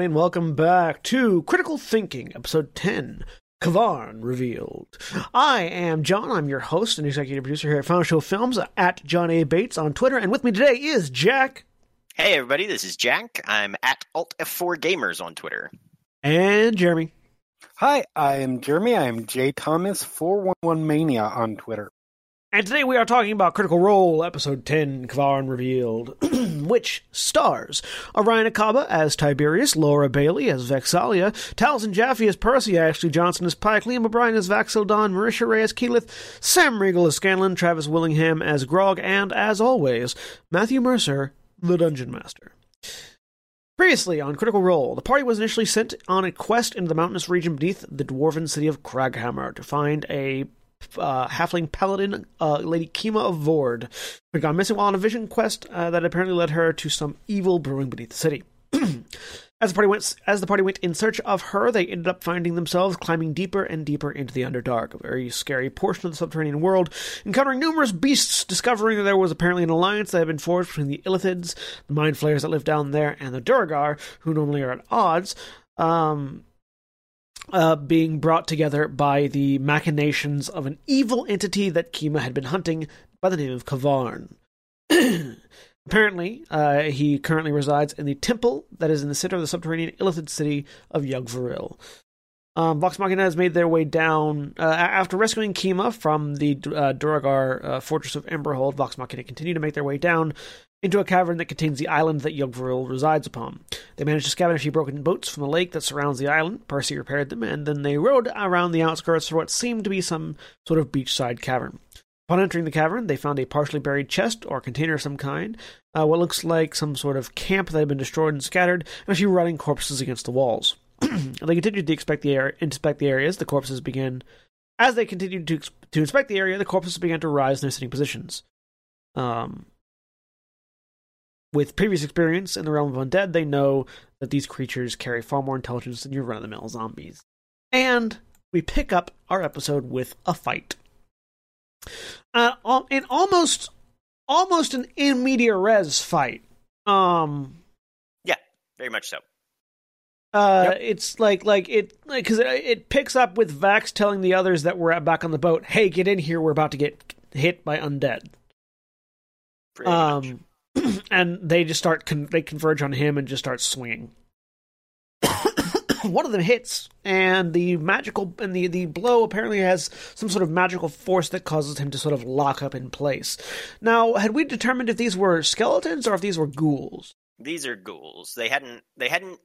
everybody, and welcome back to Critical Thinking, Episode 10 K'Varn Revealed. I am John. I'm your host and executive producer here at Final Show Films at John A. Bates on Twitter, and with me today is Jack. Hey, everybody, this is Jack. I'm at Alt F4 Gamers on Twitter. And Jeremy. Hi, I am Jeremy. I am J Thomas 411 Mania on Twitter. And today we are talking about Critical Role, Episode 10, K'Varn Revealed, which stars Orion Acaba as Tiberius, Laura Bailey as Vex'ahlia, Taliesin Jaffe as Percy, Ashley Johnson as Pike, Liam O'Brien as Vax'ildan, Marisha Ray as Keyleth, Sam Riegel as Scanlan, Travis Willingham as Grog, and, as always, Matthew Mercer, the Dungeon Master. Previously on Critical Role, the party was initially sent on a quest into the mountainous region beneath the dwarven city of Kraghammer to find a uh, halfling paladin, uh, Lady Kima of Vord, who had gone missing while on a vision quest uh, that apparently led her to some evil brewing beneath the city. as the party went, as the party went in search of her, they ended up finding themselves climbing deeper and deeper into the Underdark, a very scary portion of the subterranean world, encountering numerous beasts, discovering that there was apparently an alliance that had been forged between the Illithids, the mind flayers that live down there, and the Duergar, who normally are at odds. Um, uh, being brought together by the machinations of an evil entity that Kima had been hunting by the name of K'Varn. Apparently, uh, he currently resides in the temple that is in the center of the subterranean Illithid city of Yug'Voril. Um, Vox Machina has made their way down uh, after rescuing Kima from the uh, Duergar uh, fortress of Emberhold. Vox Machina continue to make their way down into a cavern that contains the island that Yug'Voril resides upon. They managed to scavenge a few broken boats from the lake that surrounds the island. Percy repaired them, and then they rowed around the outskirts for what seemed to be some sort of beachside cavern. Upon entering the cavern, they found a partially buried chest or container of some kind, uh, what looks like some sort of camp that had been destroyed and scattered, and a few rotting corpses against the walls. they continued to inspect the, area, inspect the areas. The corpses began, as they continued to to inspect the area, the corpses began to rise in their sitting positions. Um, with previous experience in the realm of undead, they know that these creatures carry far more intelligence than your run of the mill zombies. And we pick up our episode with a fight. Uh, in almost, almost an in media res fight. Um, yeah, very much so. Uh, yep. it's like like it because it, it picks up with Vax telling the others that we're back on the boat. Hey, get in here! We're about to get hit by undead. Pretty um, much and they just start con- they converge on him and just start swinging. One of them hits, and the magical and the the blow apparently has some sort of magical force that causes him to sort of lock up in place. Now, had we determined if these were skeletons or if these were ghouls? These are ghouls. They hadn't they hadn't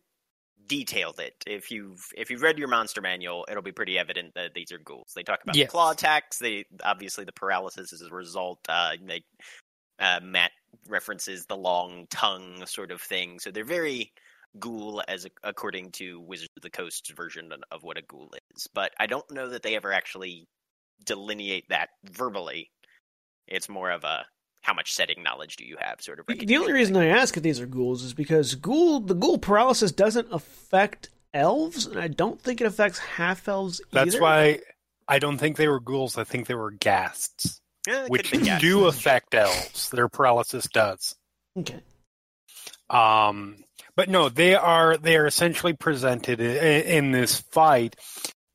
detailed it. If you've if you've read your monster manual, it'll be pretty evident that these are ghouls. They talk about yes. the claw attacks. They obviously the paralysis is a result. Uh, they uh, Matt references the long tongue sort of thing. So they're very ghoul as according to Wizards of the Coast's version of what a ghoul is. But I don't know that they ever actually delineate that verbally. It's more of a how much setting knowledge do you have sort of. The only reason I ask if these are ghouls is because ghoul the ghoul paralysis doesn't affect elves, and I don't think it affects half elves. Either. That's why I don't think they were ghouls. I think they were ghasts. Yeah, which do affect elves. Their paralysis does. Okay. Um, but no, they are they are essentially presented in, in this fight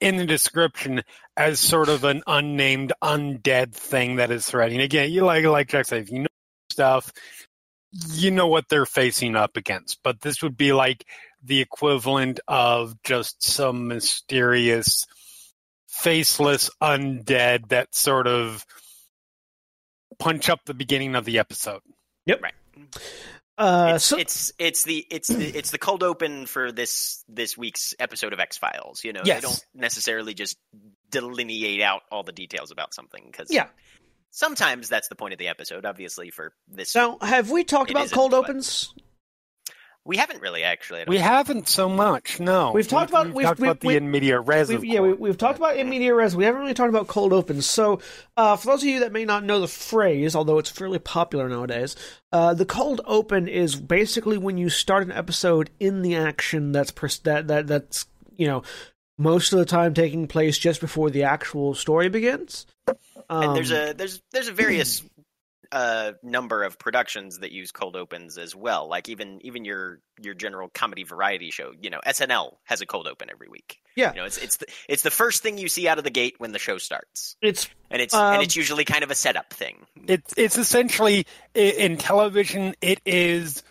in the description as sort of an unnamed undead thing that is threatening. Again, you like like Jack said, if you know stuff, you know what they're facing up against. But this would be like the equivalent of just some mysterious, faceless undead that sort of punch up the beginning of the episode. Yep. Right. Uh, it's, so, it's it's the it's the it's the cold open for this this week's episode of X Files. You know, yes. they don't necessarily just delineate out all the details about something because yeah, sometimes that's the point of the episode. Obviously, for this. Now, have we talked about cold opens? We haven't really actually. We haven't so much. No, we've talked we've, about we've, we've talked we've, about the in media res. yeah, we, have talked about in media res. We haven't really talked about cold opens. So, uh, for those of you that may not know the phrase, although it's fairly popular nowadays, uh, the cold open is basically when you start an episode in the action that's pers- that that that's you know most of the time taking place just before the actual story begins. Um, and there's um, a there's there's a various a number of productions that use cold opens as well. Like even even your your general comedy variety show, you know, SNL has a cold open every week. Yeah, you know, it's it's the it's the first thing you see out of the gate when the show starts. It's and it's um, and it's usually kind of a setup thing. It's it's essentially in television. It is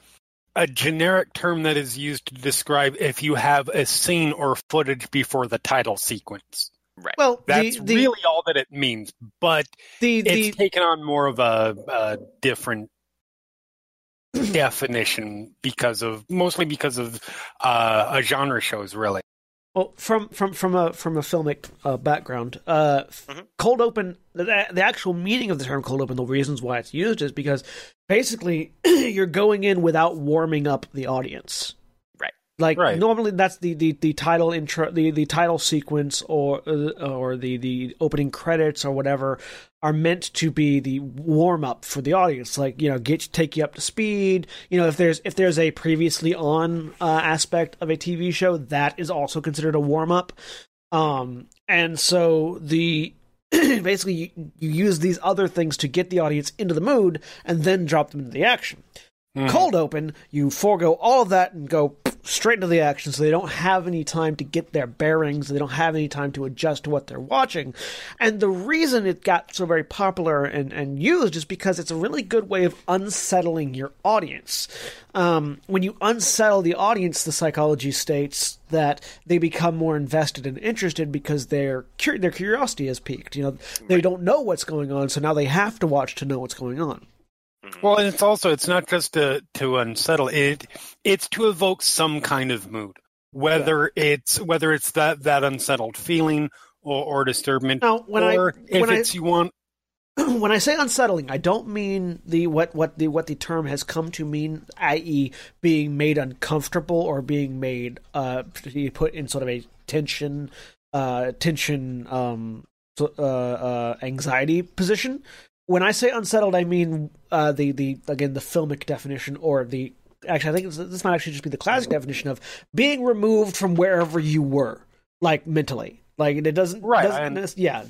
a generic term that is used to describe if you have a scene or footage before the title sequence. Right. Well, that's the, the, really all that it means, but the, the, it's taken on more of a, a different definition because of mostly because of uh, a genre shows, really. Well, from from from a from a filmic uh, background, uh, mm-hmm. cold open. The, the actual meaning of the term cold open, the reasons why it's used, is because basically you're going in without warming up the audience. Like right. normally, that's the, the, the title intro, the, the title sequence, or uh, or the, the opening credits or whatever are meant to be the warm up for the audience. Like you know, get take you up to speed. You know, if there's if there's a previously on uh, aspect of a TV show, that is also considered a warm up. Um, and so the basically you, you use these other things to get the audience into the mood and then drop them into the action. Mm. Cold open, you forego all of that and go straight into the action so they don't have any time to get their bearings they don't have any time to adjust to what they're watching. And the reason it got so very popular and, and used is because it's a really good way of unsettling your audience. Um, when you unsettle the audience the psychology states that they become more invested and interested because their their curiosity has peaked. You know they don't know what's going on so now they have to watch to know what's going on Mm-hmm. Well, and it's also it's not just to to unsettle it; it's to evoke some kind of mood, whether yeah. it's whether it's that that unsettled feeling or, or disturbance, now, when or I, if it's I, you want. When I say unsettling, I don't mean the what what the what the term has come to mean, i.e., being made uncomfortable or being made uh put in sort of a tension uh tension um uh, uh anxiety position when I say unsettled, I mean uh, the the again the filmic definition or the actually I think this might actually just be the classic definition of being removed from wherever you were, like mentally. Like it doesn't right. Doesn't, yeah.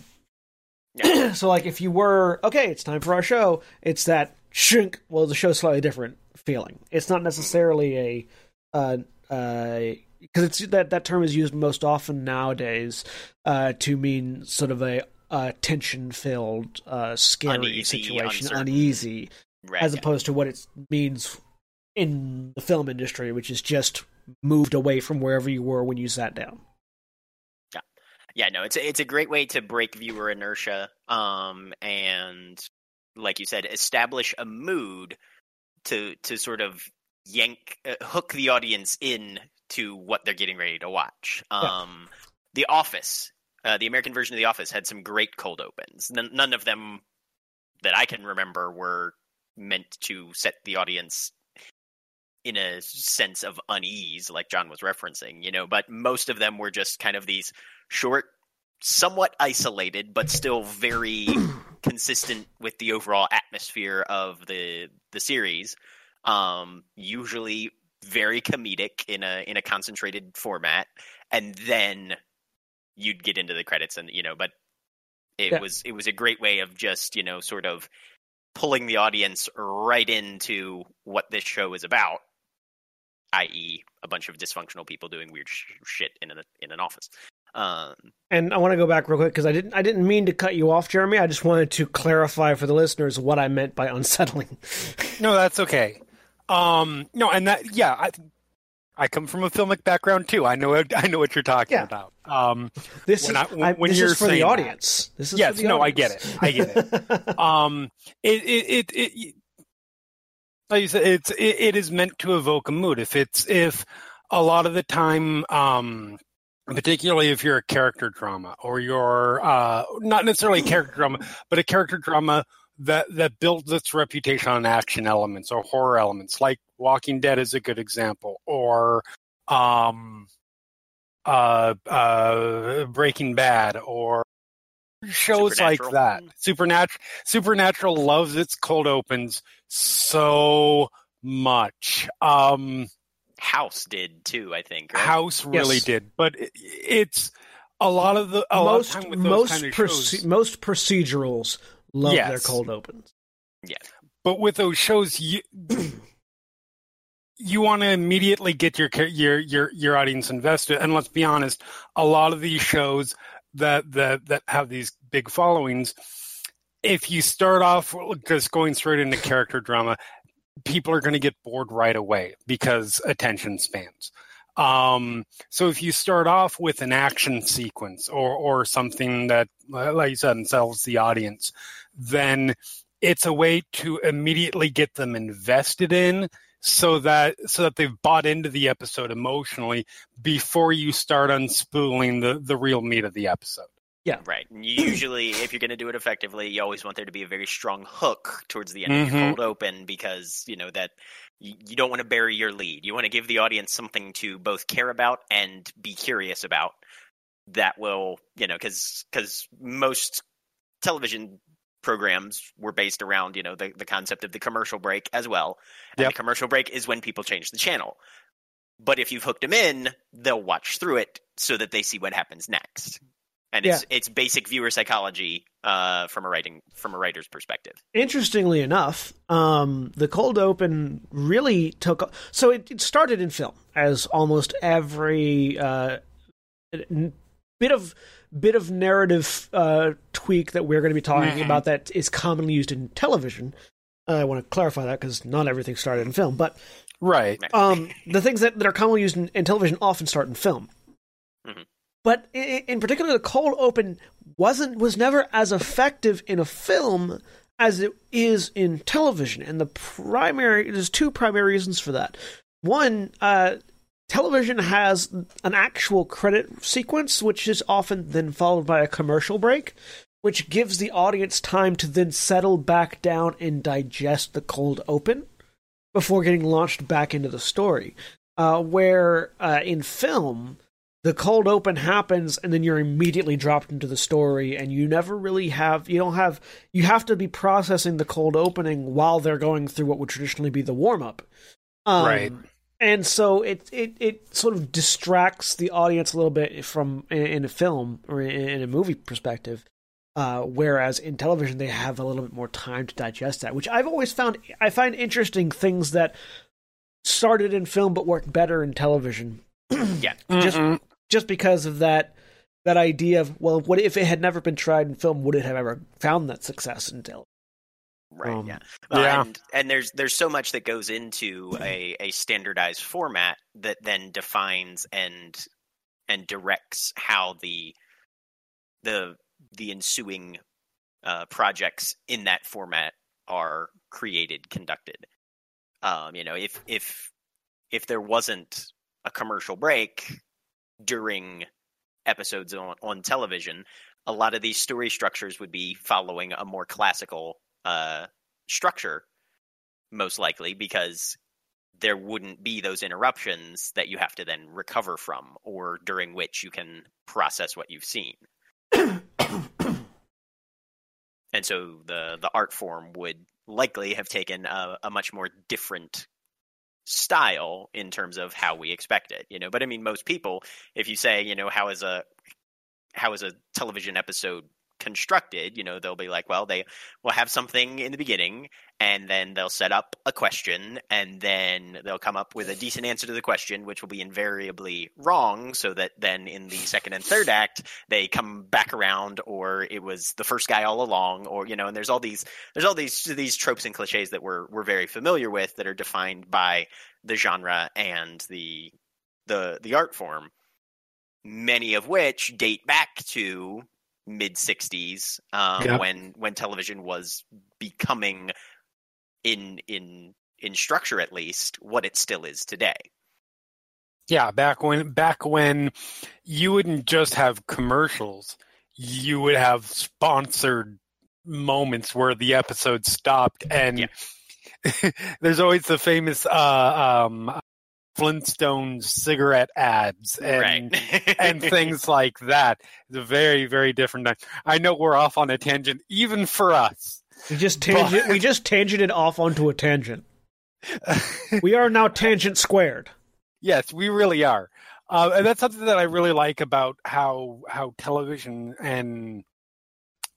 yeah. so like if you were okay, it's time for our show. It's that shrink. Well, the show's slightly different feeling. It's not necessarily a uh uh because it's that that term is used most often nowadays uh, to mean sort of a uh, tension filled, uh, scary uneasy, situation, uncertain. uneasy, right, as opposed to what it means in the film industry, which is just moved away from wherever you were when you sat down. Yeah, yeah, no, it's a, it's a great way to break viewer inertia, um, and like you said, establish a mood to to sort of yank uh, hook the audience in to what they're getting ready to watch. Um, yeah. The Office uh, the American version of The Office had some great cold opens. N- none of them that I can remember were meant to set the audience in a sense of unease, like John was referencing, you know, but most of them were just kind of these short, somewhat isolated, but still very consistent with the overall atmosphere of the the series. Um, usually very comedic in a in a concentrated format, and then you'd get into the credits and you know but it yeah. was it was a great way of just you know sort of pulling the audience right into what this show is about i.e. a bunch of dysfunctional people doing weird sh- shit in an in an office um, and I want to go back real quick because I didn't I didn't mean to cut you off, Jeremy. I just wanted to clarify for the listeners what I meant by unsettling. no, that's okay. Um, no, and that yeah, I, I come from a filmic background too. I know I know what you're talking yeah. about. Um, this when is I, when, I, when this you're is for the audience. That, this is yes, no, audience. I get it. I get it. um, it it, it, it like you said, it's it, it is meant to evoke a mood. If it's if a lot of the time, um, particularly if you're a character drama or you're uh, not necessarily a character drama, but a character drama that that builds its reputation on action elements or horror elements, like Walking Dead is a good example, or um, uh, uh, Breaking Bad, or shows like that. Supernatural Supernatural loves its cold opens so much. Um, House did too, I think. Right? House really yes. did, but it, it's a lot of the most most kind of most procedurals love yes. their cold opens. Yeah, but with those shows, you you want to immediately get your your your your audience invested. And let's be honest, a lot of these shows that that that have these big followings, if you start off just going straight into character drama, people are going to get bored right away because attention spans. Um, so if you start off with an action sequence or or something that, like you said, sells the audience, then it's a way to immediately get them invested in so that so that they've bought into the episode emotionally before you start unspooling the the real meat of the episode. Yeah, right. And usually, if you're going to do it effectively, you always want there to be a very strong hook towards the end mm-hmm. of your cold open because you know that you, you don't want to bury your lead. You want to give the audience something to both care about and be curious about. That will, you know, because because most television programs were based around you know the, the concept of the commercial break as well and yep. the commercial break is when people change the channel but if you've hooked them in they'll watch through it so that they see what happens next and it's yeah. it's basic viewer psychology uh, from a writing from a writer's perspective. Interestingly enough, um, the cold open really took so it, it started in film as almost every uh, bit of bit of narrative uh, tweak that we're going to be talking mm-hmm. about that is commonly used in television. Uh, I want to clarify that because not everything started in film, but right. Um, the things that, that are commonly used in, in television often start in film. Mm-hmm. But in, in particular, the cold open wasn't was never as effective in a film as it is in television, and the primary there's two primary reasons for that. One, uh, television has an actual credit sequence, which is often then followed by a commercial break, which gives the audience time to then settle back down and digest the cold open before getting launched back into the story. Uh, where uh, in film, the cold open happens and then you're immediately dropped into the story and you never really have you don't have you have to be processing the cold opening while they're going through what would traditionally be the warm up um, right and so it, it it sort of distracts the audience a little bit from in, in a film or in, in a movie perspective uh, whereas in television they have a little bit more time to digest that which i've always found i find interesting things that started in film but work better in television. Yeah. Just mm-hmm. just because of that that idea of well what if it had never been tried in film would it have ever found that success in television Right. Um, yeah. Uh, yeah. And, and there's there's so much that goes into a, a standardized format that then defines and and directs how the the the ensuing uh, projects in that format are created, conducted. Um, you know, if if if there wasn't a commercial break during episodes on, on television, a lot of these story structures would be following a more classical uh, structure, most likely, because there wouldn't be those interruptions that you have to then recover from, or during which you can process what you've seen. and so the the art form would likely have taken a, a much more different style in terms of how we expect it you know but i mean most people if you say you know how is a how is a television episode constructed, you know, they'll be like, well, they will have something in the beginning and then they'll set up a question and then they'll come up with a decent answer to the question, which will be invariably wrong. So that then in the second and third act, they come back around or it was the first guy all along or, you know, and there's all these, there's all these, these tropes and cliches that we're, we're very familiar with that are defined by the genre and the, the, the art form many of which date back to mid 60s um, yeah. when when television was becoming in in in structure at least what it still is today yeah back when back when you wouldn't just have commercials you would have sponsored moments where the episode stopped and yeah. there's always the famous uh, um, Flintstones cigarette ads and right. and things like that. It's a very very different time. I know we're off on a tangent, even for us. We just tangent. But... We just tangented off onto a tangent. we are now tangent squared. Yes, we really are, uh, and that's something that I really like about how how television and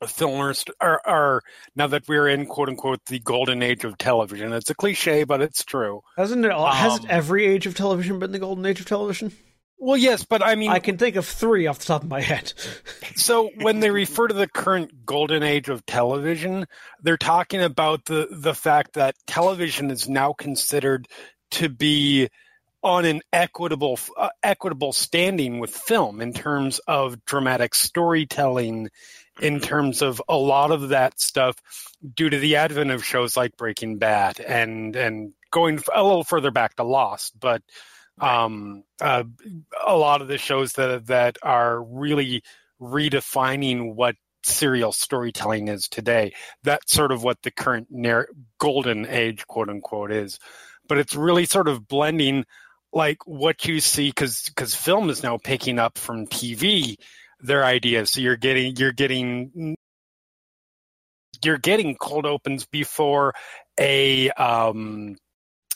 filmers are, are now that we're in quote unquote the golden age of television. It's a cliche, but it's true. Hasn't it? All, um, hasn't every age of television been the golden age of television? Well, yes, but I mean, I can think of three off the top of my head. so when they refer to the current golden age of television, they're talking about the the fact that television is now considered to be on an equitable uh, equitable standing with film in terms of dramatic storytelling in terms of a lot of that stuff due to the advent of shows like Breaking Bad and and going a little further back to Lost but um, uh, a lot of the shows that that are really redefining what serial storytelling is today. That's sort of what the current narr- golden age, quote unquote, is. But it's really sort of blending like what you see because because film is now picking up from TV their ideas. So you're getting you're getting you're getting cold opens before a um,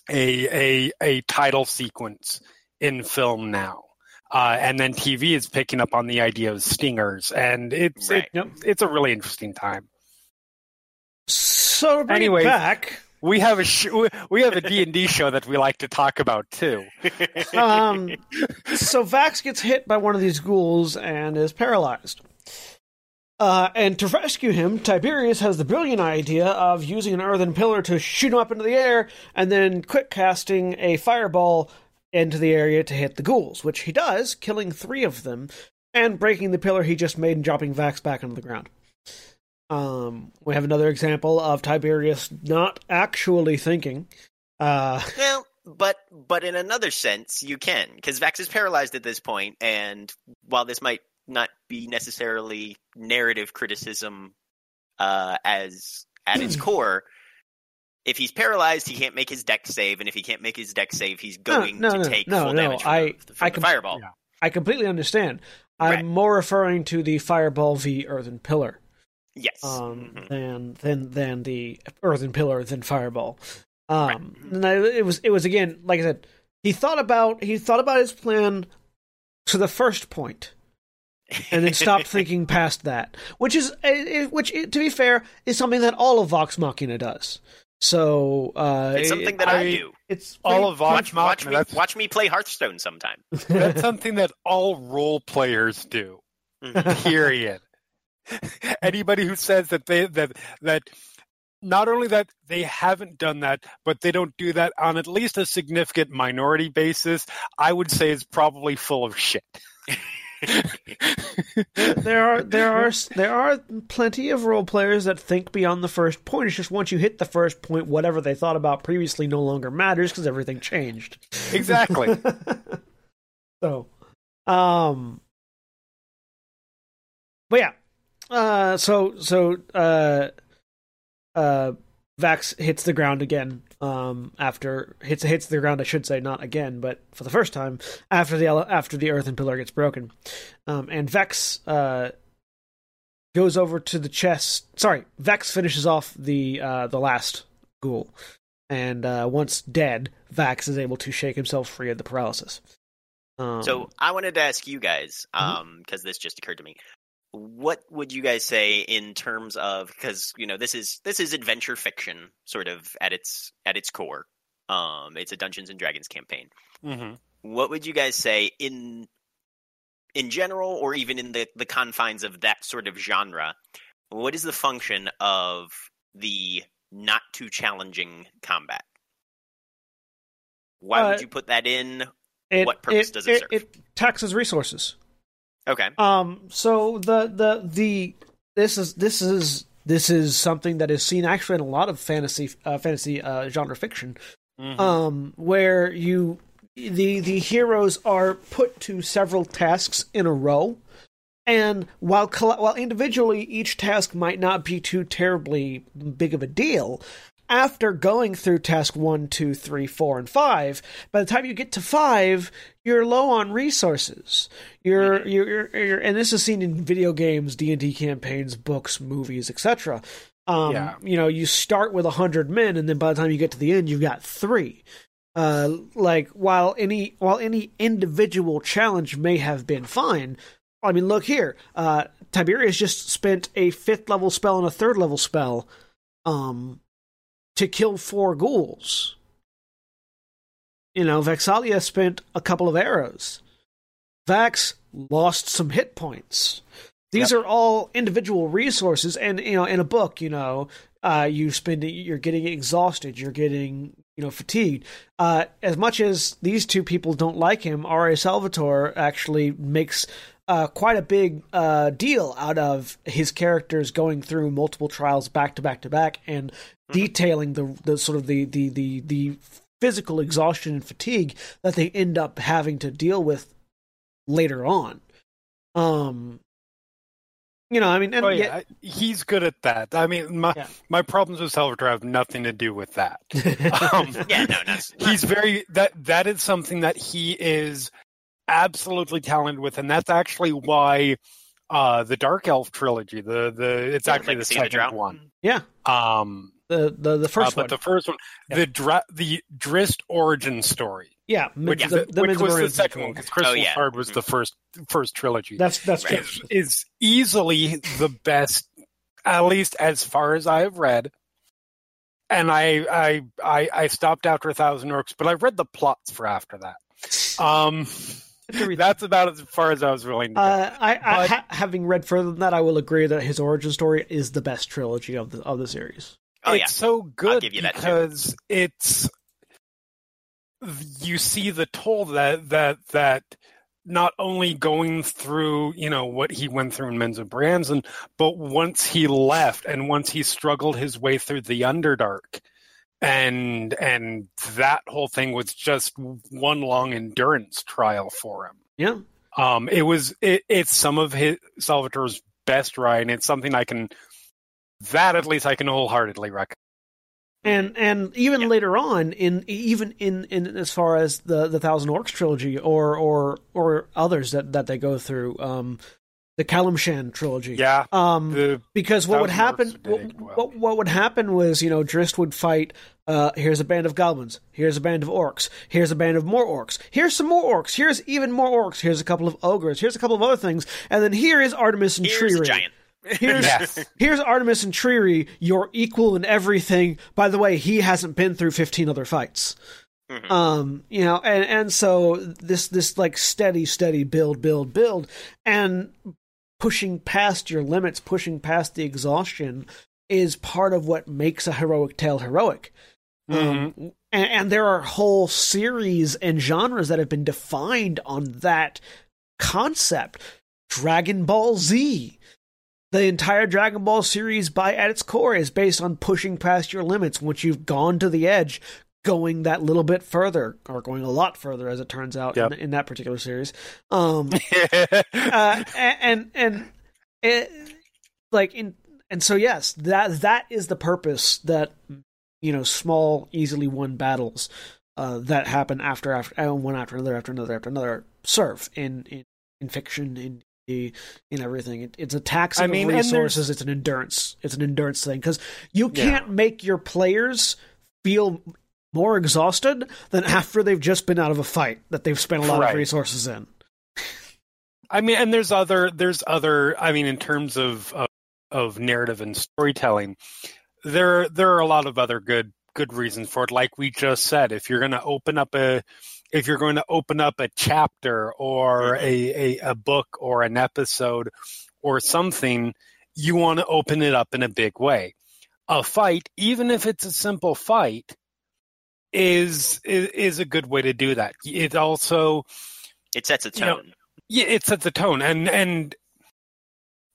a a a title sequence in film now. Uh, and then TV is picking up on the idea of stingers, and it's right. it, it's a really interesting time. So anyway, back we have a sh- we have a D and D show that we like to talk about too. um, so Vax gets hit by one of these ghouls and is paralyzed. Uh, and to rescue him, Tiberius has the brilliant idea of using an earthen pillar to shoot him up into the air and then quick casting a fireball into the area to hit the ghouls, which he does, killing three of them and breaking the pillar he just made and dropping Vax back onto the ground. Um, we have another example of Tiberius not actually thinking. Uh, well, but but in another sense, you can because Vax is paralyzed at this point, and while this might not be necessarily narrative criticism uh, as at its core. If he's paralyzed, he can't make his dex save, and if he can't make his dex save, he's going no, no, to take no, full no, damage from, I, the, from I com- fireball. Yeah. I completely understand. I'm right. more referring to the fireball v earthen pillar. Yes. Um, mm-hmm. than than than the earthen pillar than fireball. Um, right. and I, it was it was again like I said. He thought about he thought about his plan to the first point, and then stopped thinking past that, which is which to be fair is something that all of Vox Machina does. So uh, it's something that I, I do. It's all of Vox watch, Machina. Watch me, watch me play Hearthstone sometime. that's something that all role players do. Mm-hmm. Period. Anybody who says that they that that not only that they haven't done that, but they don't do that on at least a significant minority basis, I would say is probably full of shit there are there are there are plenty of role players that think beyond the first point. It's just once you hit the first point, whatever they thought about previously no longer matters because everything changed. Exactly. so, um, but yeah, uh, so so uh, uh, Vax hits the ground again um, after hits hits the ground. I should say not again, but for the first time after the after the earthen pillar gets broken, um, and Vex uh, goes over to the chest. Sorry, Vex finishes off the uh, the last ghoul, and uh, once dead, Vax is able to shake himself free of the paralysis. Um, so I wanted to ask you guys, um, because mm-hmm. this just occurred to me what would you guys say in terms of because you know this is this is adventure fiction sort of at its at its core. Um it's a dungeons and dragons campaign. Mm-hmm. what would you guys say in in general or even in the the confines of that sort of genre what is the function of the not too challenging combat? Why uh, would you put that in? it, what purpose it, does it, it serve? it taxes resources Okay. Um. So the the the this is this is this is something that is seen actually in a lot of fantasy uh, fantasy uh, genre fiction, mm-hmm. um, where you the the heroes are put to several tasks in a row, and while while individually each task might not be too terribly big of a deal, after going through task one, two, three, four, and five, by the time you get to five, you're low on resources. You're, mm-hmm. you're, you're, you're and this is seen in video games, D and D campaigns, books, movies, etc. Um, yeah. You know, you start with a hundred men, and then by the time you get to the end, you've got three. Uh, like while any while any individual challenge may have been fine, I mean, look here. Uh, Tiberius just spent a fifth level spell and a third level spell um, to kill four ghouls. You know, Vex'ahlia spent a couple of arrows. Vax lost some hit points. These yep. are all individual resources, and you know, in a book, you know, uh, you spend you're getting exhausted, you're getting you know fatigued. Uh, as much as these two people don't like him, R.A. Salvatore actually makes uh, quite a big uh, deal out of his characters going through multiple trials back to back to back and mm-hmm. detailing the the sort of the the the the physical exhaustion and fatigue that they end up having to deal with later on. Um, you know, I mean, oh, yeah, he's good at that. I mean, my yeah. my problems with Salvatore have nothing to do with that. um, yeah, no, not, he's very that that is something that he is absolutely talented with, and that's actually why uh, the Dark Elf trilogy, the the it's yeah, actually the second the one. Yeah. Um, the the the first uh, but one. the first one, yeah. the Dra- the Drizzt origin story. Yeah, which, the, the which was the second one because Crystal oh, yeah. Shard was mm-hmm. the first first trilogy. That's that's right. is, is easily the best, at least as far as I have read. And I I I, I stopped after a thousand orcs, but I read the plots for after that. Um, that's about as far as I was willing to go. Uh, I, I ha- having read further than that, I will agree that his origin story is the best trilogy of the of the series. Oh, it's yeah. so good because it's you see the toll that that that not only going through you know what he went through in Menzoberranzan, but once he left and once he struggled his way through the Underdark, and and that whole thing was just one long endurance trial for him. Yeah, um, it was it, it's some of his Salvatore's best writing. It's something I can that at least I can wholeheartedly recommend. And and even yeah. later on, in even in, in as far as the the Thousand Orcs trilogy or or or others that, that they go through, um, the Calimshan trilogy. Yeah. Um, because what would happen, what, well. what, what, would happen was, you know, Drizzt would fight. Uh, here's a band of goblins. Here's a band of orcs. Here's a band of more orcs. Here's some more orcs. Here's even more orcs. Here's a couple of ogres. Here's a couple of other things. And then here is Artemis and Here's Tree giant. Here's yes. here's Artemis Entreri, your equal in everything. By the way, he hasn't been through fifteen other fights. Mm-hmm. Um, you know, and and so this this like steady, steady build, build, build, and pushing past your limits, pushing past the exhaustion, is part of what makes a heroic tale heroic. Mm-hmm. Um, and, and there are whole series and genres that have been defined on that concept. Dragon Ball Z, the entire Dragon Ball series, by at its core, is based on pushing past your limits. Once you've gone to the edge, going that little bit further, or going a lot further, as it turns out yep. in, in, that particular series. Um, uh, and and it, like in and so yes, that that is the purpose that you know small, easily won battles uh, that happen after after uh, one after another after another after another serve in in, in fiction in in everything. It, it's a tax I mean, of resources. It's an endurance. It's an endurance thing because you can't yeah. make your players feel more exhausted than after they've just been out of a fight that they've spent a lot right. of resources in. I mean, and there's other there's other. I mean, in terms of, of of narrative and storytelling, there there are a lot of other good good reasons for it. Like we just said, if you're going to open up a if you're going to open up a chapter or a, a, a book or an episode or something, you want to open it up in a big way. A fight, even if it's a simple fight, is is, is a good way to do that. It also it sets a tone. You know, yeah, it sets a tone, and and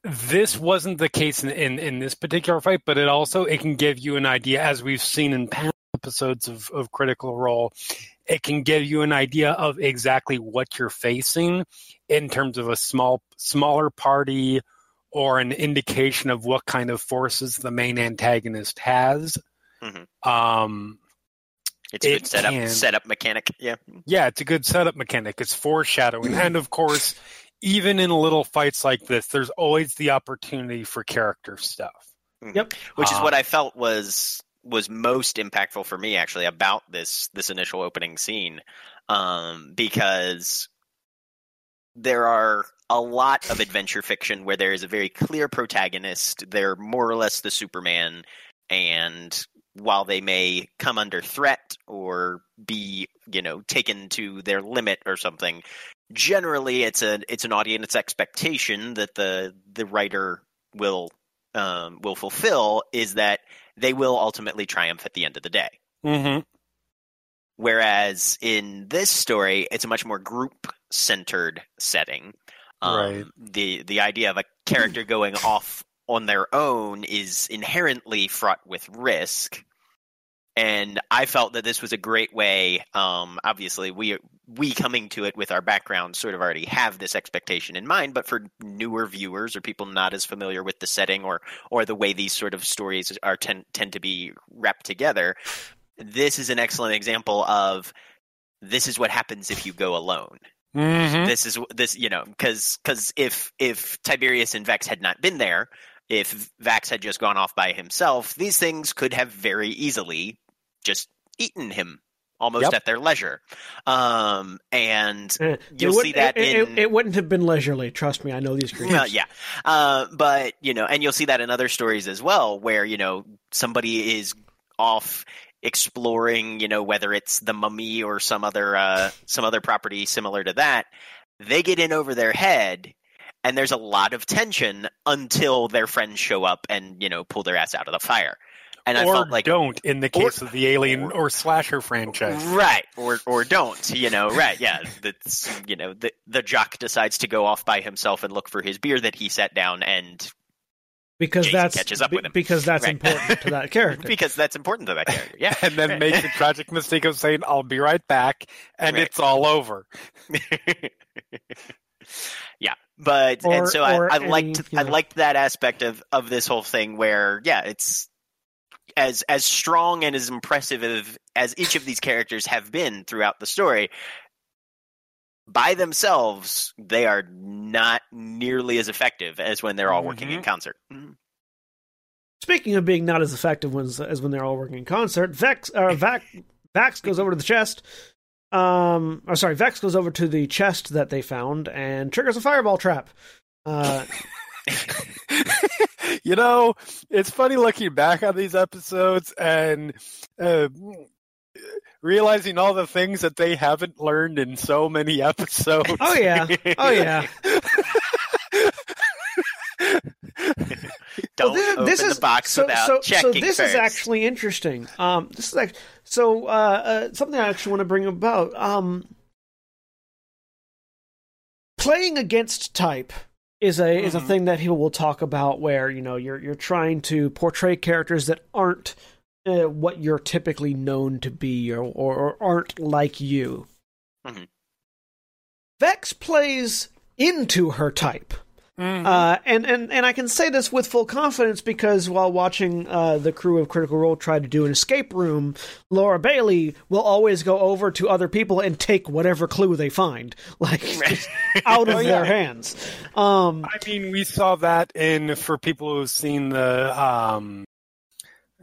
this wasn't the case in, in, in this particular fight, but it also it can give you an idea, as we've seen in past episodes of, of Critical Role, it can give you an idea of exactly what you're facing in terms of a small smaller party or an indication of what kind of forces the main antagonist has. Mm-hmm. Um, it's a it good setup can, setup mechanic. Yeah. Yeah, it's a good setup mechanic. It's foreshadowing. and of course, even in little fights like this, there's always the opportunity for character stuff. Mm-hmm. Yep. Which is what I felt was was most impactful for me actually about this this initial opening scene um, because there are a lot of adventure fiction where there is a very clear protagonist. They're more or less the Superman, and while they may come under threat or be, you know, taken to their limit or something, generally it's a it's an audience expectation that the the writer will um, will fulfill is that they will ultimately triumph at the end of the day. Mm-hmm. Whereas in this story, it's a much more group centered setting. Um, right. The the idea of a character going off on their own is inherently fraught with risk. And I felt that this was a great way. Um, obviously, we we coming to it with our background sort of already have this expectation in mind. But for newer viewers or people not as familiar with the setting or or the way these sort of stories are tend tend to be wrapped together, this is an excellent example of this is what happens if you go alone. Mm-hmm. This is this you know because because if if Tiberius and Vex had not been there, if Vax had just gone off by himself, these things could have very easily just eaten him almost yep. at their leisure. Um, and uh, you'll see that it, in, it, it, wouldn't have been leisurely. Trust me, I know these creatures. Uh, yeah, uh, but you know, and you'll see that in other stories as well, where you know somebody is off exploring, you know, whether it's the mummy or some other uh, some other property similar to that. They get in over their head and there's a lot of tension until their friends show up and you know pull their ass out of the fire. And or I felt like don't in the case or, of the Alien or, or, slasher franchise, right? Or or don't, you know, right? Yeah, that's you know the the jock decides to go off by himself and look for his beer that he set down and. Because Jason that's catches up with him. because that's right. important to that character. because that's important to that character. Yeah, and then make the tragic mistake of saying, "I'll be right back," and right. it's all over. yeah, but or, and so I, I liked I liked that aspect of of this whole thing where yeah, it's as as strong and as impressive as, as each of these characters have been throughout the story. By themselves, they are not nearly as effective as when they're all working mm-hmm. in concert. Mm-hmm. Speaking of being not as effective as, as when they're all working in concert, Vex uh, Vac, Vax goes over to the chest um, or sorry, Vex goes over to the chest that they found and triggers a fireball trap. Uh, you know, it's funny looking back on these episodes and uh, realizing all the things that they haven't learned in so many episodes. Oh yeah, oh yeah. Don't well, this, open this is, the box so, without so, checking. So this first. is actually interesting. Um, this is like so uh, uh, something I actually want to bring about. Um, playing against type is a mm-hmm. is a mm-hmm. thing that he will talk about where you know you're you're trying to portray characters that aren't uh, what you're typically known to be or or, or aren't like you. Mm-hmm. Vex plays into her type. Mm-hmm. Uh, and, and, and I can say this with full confidence because while watching uh, the crew of Critical Role try to do an escape room, Laura Bailey will always go over to other people and take whatever clue they find, like out of oh, yeah. their hands. Um, I mean, we saw that in for people who've seen the um,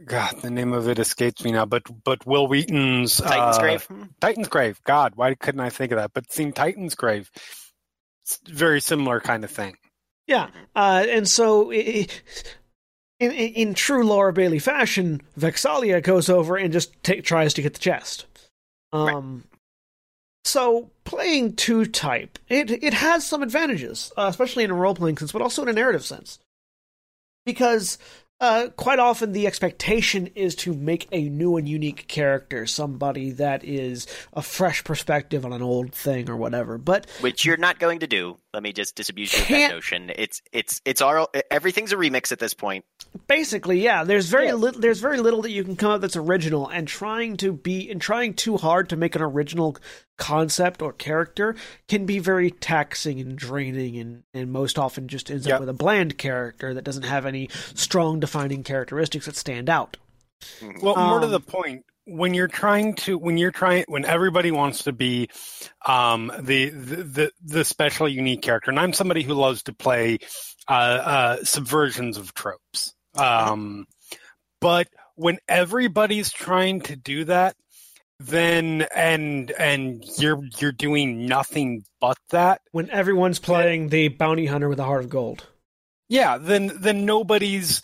God, the name of it escapes me now, but but Wil Wheaton's Titan's uh, Grave. Titan's Grave. God, why couldn't I think of that? But seeing Titan's Grave, it's very similar kind of thing. Yeah, uh, and so in, in, in true Laura Bailey fashion, Vex'ahlia goes over and just take, tries to get the chest. Um, right. So playing two type, it it has some advantages, uh, especially in a role playing sense, but also in a narrative sense, because uh, quite often the expectation is to make a new and unique character, somebody that is a fresh perspective on an old thing or whatever. But which you're not going to do. Let me just disabuse you of that notion. It's it's it's all everything's a remix at this point. Basically, yeah. There's very yeah. little. There's very little that you can come up that's original, and trying to be and trying too hard to make an original concept or character can be very taxing and draining, and and most often just ends yep. up with a bland character that doesn't have any strong defining characteristics that stand out. Well, um, more to um, the point, when you're trying to when you're trying when everybody wants to be um, the, the the special unique character and i'm somebody who loves to play uh, uh, subversions of tropes um, but when everybody's trying to do that then and and you're you're doing nothing but that when everyone's playing the bounty hunter with a heart of gold. Yeah, then then nobody's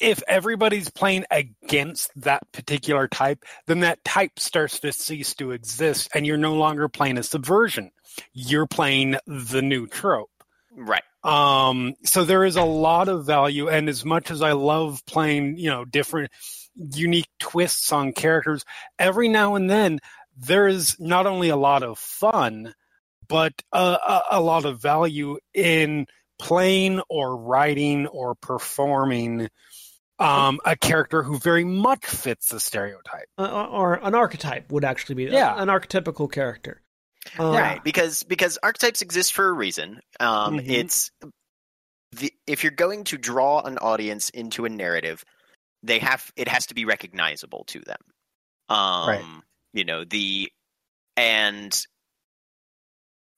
if everybody's playing against that particular type, then that type starts to cease to exist and you're no longer playing a subversion. You're playing the new trope. Right. Um, so there is a lot of value. And as much as I love playing, you know, different unique twists on characters, every now and then there is not only a lot of fun, but a, a lot of value in playing or writing or performing um, a character who very much fits the stereotype. Uh, or an archetype would actually be yeah. an archetypical character. Uh, right, because because archetypes exist for a reason. Um, mm-hmm. It's the, if you're going to draw an audience into a narrative, they have it has to be recognizable to them. Um, right. You know the and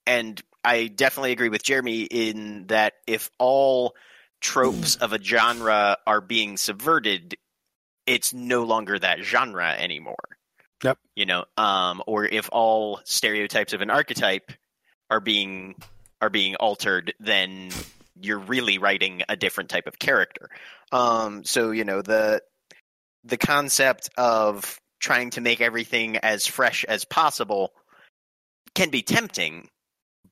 and I definitely agree with Jeremy in that if all tropes of a genre are being subverted, it's no longer that genre anymore. Yep. You know, um, or if all stereotypes of an archetype are being are being altered, then you're really writing a different type of character. Um, so you know the the concept of trying to make everything as fresh as possible can be tempting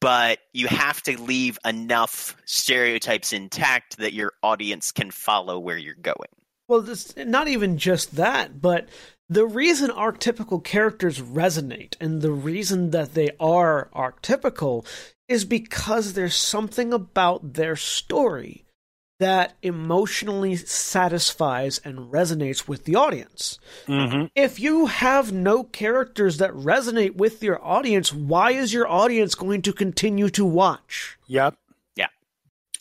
but you have to leave enough stereotypes intact that your audience can follow where you're going. Well, this, not even just that, but the reason archetypical characters resonate and the reason that they are archetypical is because there's something about their story that emotionally satisfies and resonates with the audience. Mm-hmm. If you have no characters that resonate with your audience, why is your audience going to continue to watch? Yep. Yeah.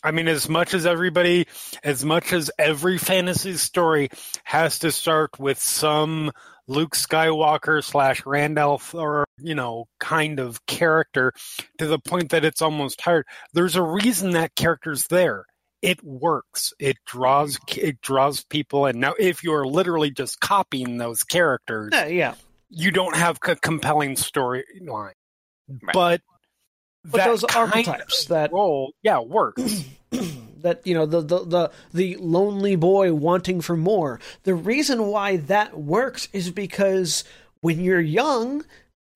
I mean, as much as everybody, as much as every fantasy story has to start with some Luke Skywalker slash Randolph or, you know, kind of character to the point that it's almost tired, there's a reason that character's there it works. It draws mm-hmm. it draws people, and now if you're literally just copying those characters, yeah, yeah. you don't have a compelling storyline. Right. But but those archetypes that role, yeah, works. that you know the, the the the lonely boy wanting for more. The reason why that works is because when you're young,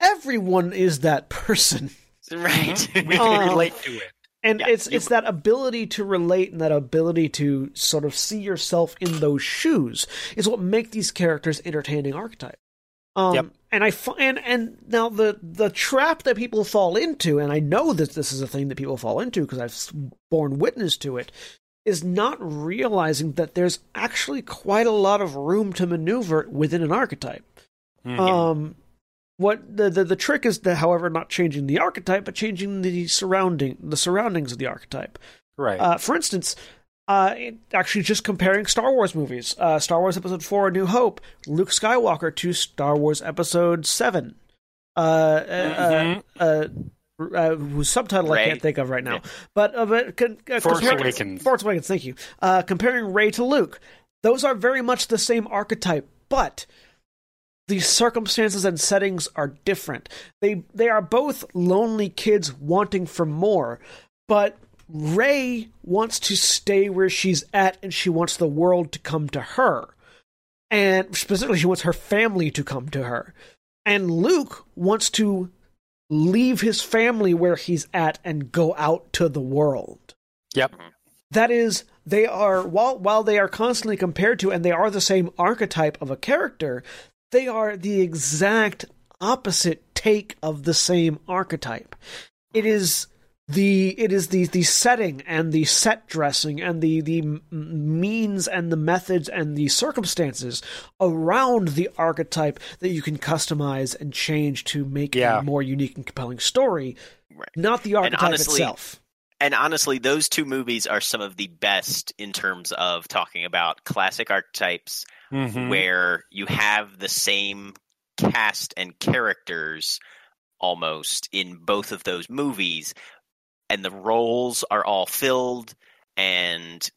everyone is that person. Right. we can relate to it and yeah, it's it's that ability to relate and that ability to sort of see yourself in those shoes is what make these characters entertaining archetype. Um, yep. And I and and now the the trap that people fall into, and I know that this is a thing that people fall into because I've borne witness to it, is not realizing that there's actually quite a lot of room to maneuver within an archetype. Mm-hmm. Um, what the, the the trick is that, however, not changing the archetype, but changing the surrounding the surroundings of the archetype. Right. Uh, for instance, uh, actually, just comparing Star Wars movies, uh, Star Wars Episode Four: A New Hope, Luke Skywalker to Star Wars Episode Seven, uh, uh, mm-hmm. uh, uh, whose subtitle. I can't think of right now. Yeah. But, uh, but uh, Force Awakens. Force Awakens. Thank you. Uh, comparing Rey to Luke, those are very much the same archetype, but the circumstances and settings are different. They they are both lonely kids wanting for more, but Rey wants to stay where she's at and she wants the world to come to her. And specifically she wants her family to come to her. And Luke wants to leave his family where he's at and go out to the world. Yep. That is they are while while they are constantly compared to and they are the same archetype of a character, they are the exact opposite take of the same archetype. It is the it is the the setting and the set dressing and the the means and the methods and the circumstances around the archetype that you can customize and change to make yeah. a more unique and compelling story right. not the archetype honestly, itself and honestly those two movies are some of the best in terms of talking about classic archetypes mm-hmm. where you have the same cast and characters almost in both of those movies and the roles are all filled and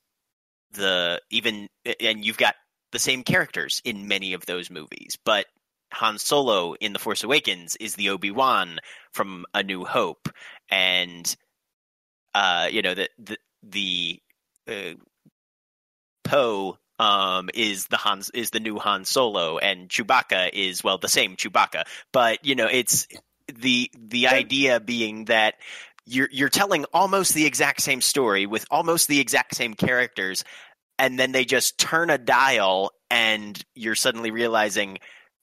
the even and you've got the same characters in many of those movies but Han Solo in The Force Awakens is the Obi Wan from A New Hope, and uh, you know the the, the uh, Poe um, is the Han is the new Han Solo, and Chewbacca is well the same Chewbacca, but you know it's the the idea being that you're you're telling almost the exact same story with almost the exact same characters, and then they just turn a dial, and you're suddenly realizing,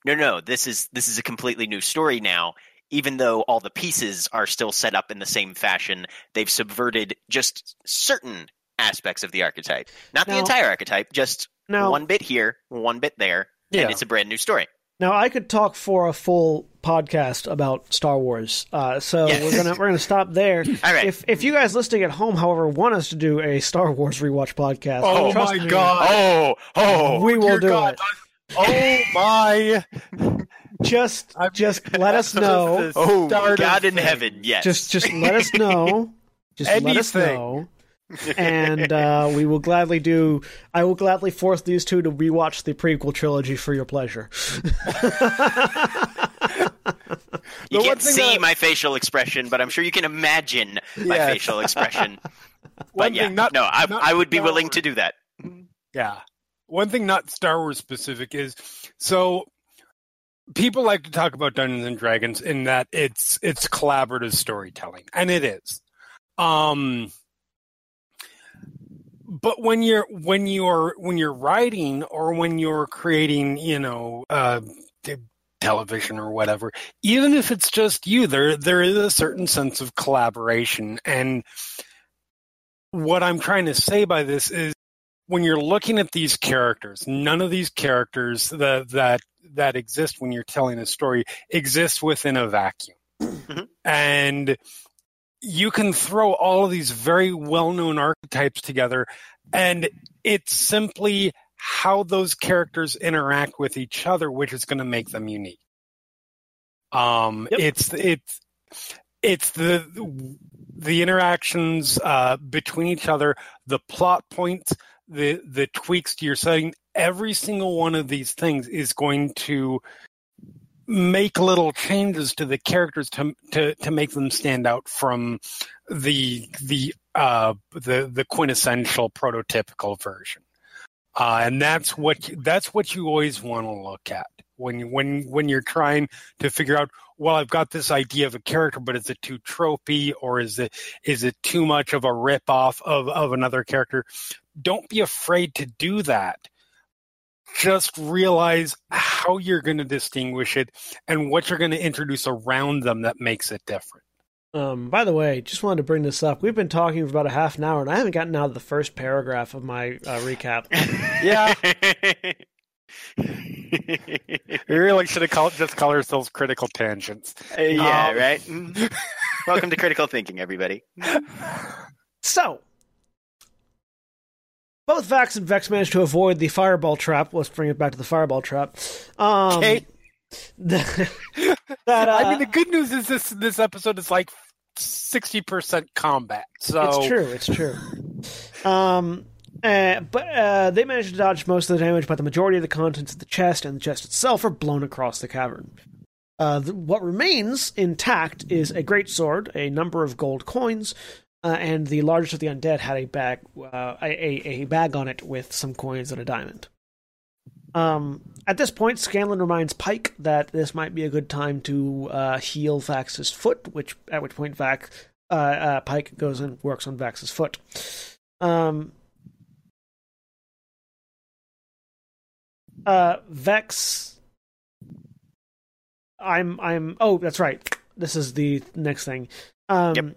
no, no, this is this is a completely new story now. Even though all the pieces are still set up in the same fashion, they've subverted just certain aspects of the archetype. Not now, the entire archetype, just now, one bit here, one bit there, yeah. and it's a brand new story. Now I could talk for a full podcast about Star Wars, uh, so yes. we're gonna we're gonna stop there. All right. If if you guys listening at home, however, want us to do a Star Wars rewatch podcast, oh my me, god! Oh oh, we will do god. it. Oh my! Just just let us know. Oh God in heaven, yes. Just just let us know. Just Anything. let us know and uh, we will gladly do. I will gladly force these two to rewatch the prequel trilogy for your pleasure. you can't see that... my facial expression, but I'm sure you can imagine my yes. facial expression. but yeah, not, no, I, I would be willing to do that. Yeah, one thing not Star Wars specific is so people like to talk about Dungeons and Dragons in that it's it's collaborative storytelling, and it is. Um, but when you're when you're when you're writing or when you're creating you know uh, television or whatever even if it's just you there there is a certain sense of collaboration and what i'm trying to say by this is when you're looking at these characters none of these characters that that that exist when you're telling a story exist within a vacuum mm-hmm. and you can throw all of these very well-known archetypes together and it's simply how those characters interact with each other which is going to make them unique um yep. it's it's it's the the interactions uh, between each other the plot points the the tweaks to your setting every single one of these things is going to make little changes to the characters to to to make them stand out from the the uh the the quintessential prototypical version. Uh, and that's what that's what you always want to look at when when when you're trying to figure out. Well, I've got this idea of a character, but is it too tropey, or is it is it too much of a rip off of of another character? Don't be afraid to do that just realize how you're going to distinguish it and what you're going to introduce around them that makes it different. Um, by the way, just wanted to bring this up. We've been talking for about a half an hour, and I haven't gotten out of the first paragraph of my uh, recap. yeah. we really should have called, just call ourselves critical tangents. Uh, yeah, um, right? Welcome to critical thinking, everybody. So, both Vax and Vex managed to avoid the fireball trap. Let's bring it back to the fireball trap. Um, okay. that, uh, I mean, the good news is this this episode is like sixty percent combat. So it's true. It's true. Um, uh, but uh, they managed to dodge most of the damage, but the majority of the contents of the chest and the chest itself are blown across the cavern. Uh, the, what remains intact is a great sword, a number of gold coins, uh, and the largest of the undead had a bag, uh, a, a bag on it with some coins and a diamond. Um, at this point, Scanlan reminds Pike that this might be a good time to uh, heal Vax's foot, which at which point Vax, uh, uh, Pike goes and works on Vax's foot. Um, uh, Vex, I'm, I'm. Oh, that's right. This is the next thing. Um, yep.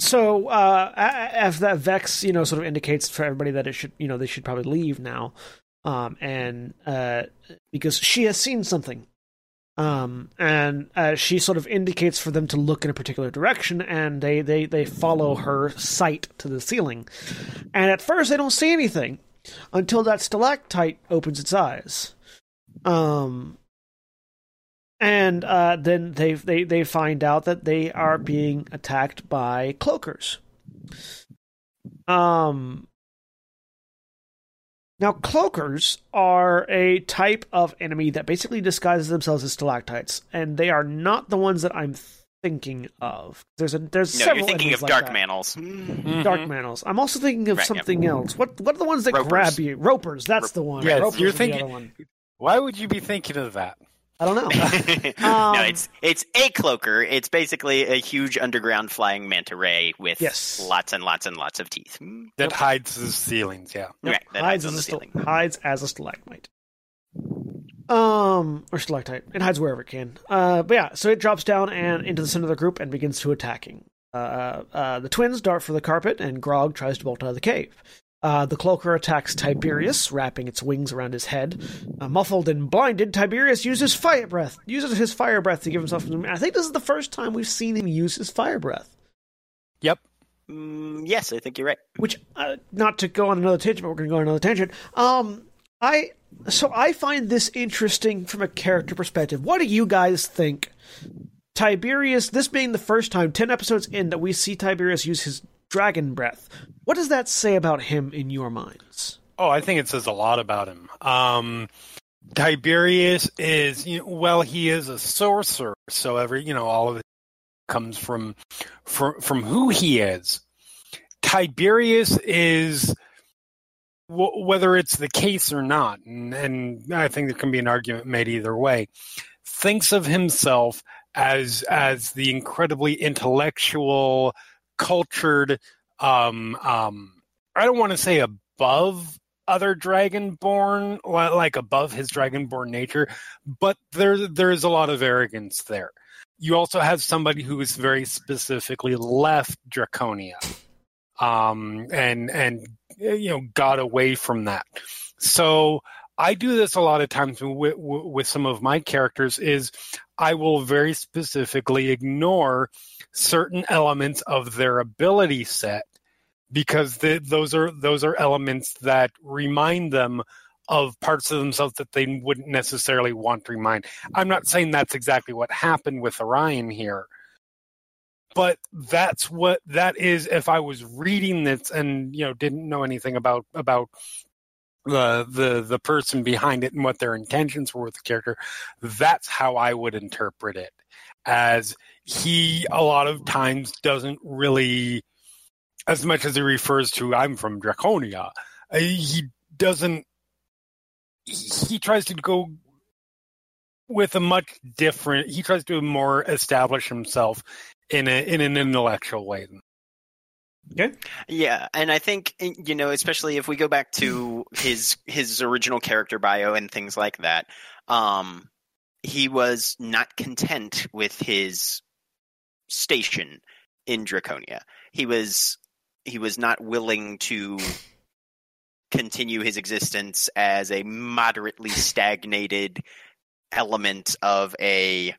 So uh, as that Vex, you know, sort of indicates for everybody that it should, you know, they should probably leave now, um, and uh, because she has seen something, um, and uh, she sort of indicates for them to look in a particular direction, and they they they follow her sight to the ceiling, and at first they don't see anything until that stalactite opens its eyes. Um, and uh, then they they they find out that they are being attacked by cloakers. Um, Now, cloakers are a type of enemy that basically disguises themselves as stalactites, and they are not the ones that I'm thinking of. There's a there's no, several. You're thinking of like dark that. mantles. Mm-hmm. Dark mantles. I'm also thinking of Right, something else. What what are the ones that Ropers. grab you? Ropers. That's the one. Yes, Ropers you're is the thinking- other one. Why would you be thinking of that? I don't know. Um, no, it's it's a cloaker. It's basically a huge underground flying manta ray with Yes. lots and lots and lots of teeth. That hides the ceilings, yeah. Yep, Right, that hides hides on as the a stal- ceiling. hides as a stalagmite. Um, or stalactite. It hides wherever it can. Uh, but yeah, so it drops down and into the center of the group and begins to attacking. Uh, uh, the twins dart for the carpet, and Grog tries to bolt out of the cave. Uh, the cloaker attacks Tiberius, wrapping its wings around his head. Uh, muffled and blinded, Tiberius uses fire breath. Uses his fire breath to give himself. I think this is the first time we've seen him use his fire breath. Yep. Mm, yes, I think you're right. which uh, not to go on another tangent, but we're going to go on another tangent. Um, I so I find this interesting from a character perspective. What do you guys think? Tiberius, this being the first time, ten episodes in, that we see Tiberius use his dragon breath. What does that say about him in your minds? Oh, I think it says a lot about him. Um, Tiberius is, you know, well, he is a sorcerer, so every, you know, all of it comes from from from who he is. Tiberius is, w- whether it's the case or not, and, and I think there can be an argument made either way. Thinks of himself as as the incredibly intellectual, cultured. Um, um, I don't want to say above other dragonborn, like above his dragonborn nature, but there there is a lot of arrogance there. You also have somebody who is very specifically left Draconia, um, and and you know got away from that. So I do this a lot of times with, with some of my characters. Is I will very specifically ignore certain elements of their ability set because the, those are those are elements that remind them of parts of themselves that they wouldn't necessarily want to remind. I'm not saying that's exactly what happened with Orion here, but that's what that is. If I was reading this and you know didn't know anything about about the the the person behind it and what their intentions were with the character, that's how I would interpret it. As he a lot of times doesn't really as much as he refers to I'm from Draconia, uh, he doesn't. He, tries to go with a much different. He tries to more establish himself in a in an intellectual way. Yeah, and I think you know, especially if we go back to his his original character bio and things like that, um, he was not content with his station in Draconia. He was he was not willing to continue his existence as a moderately stagnated element of a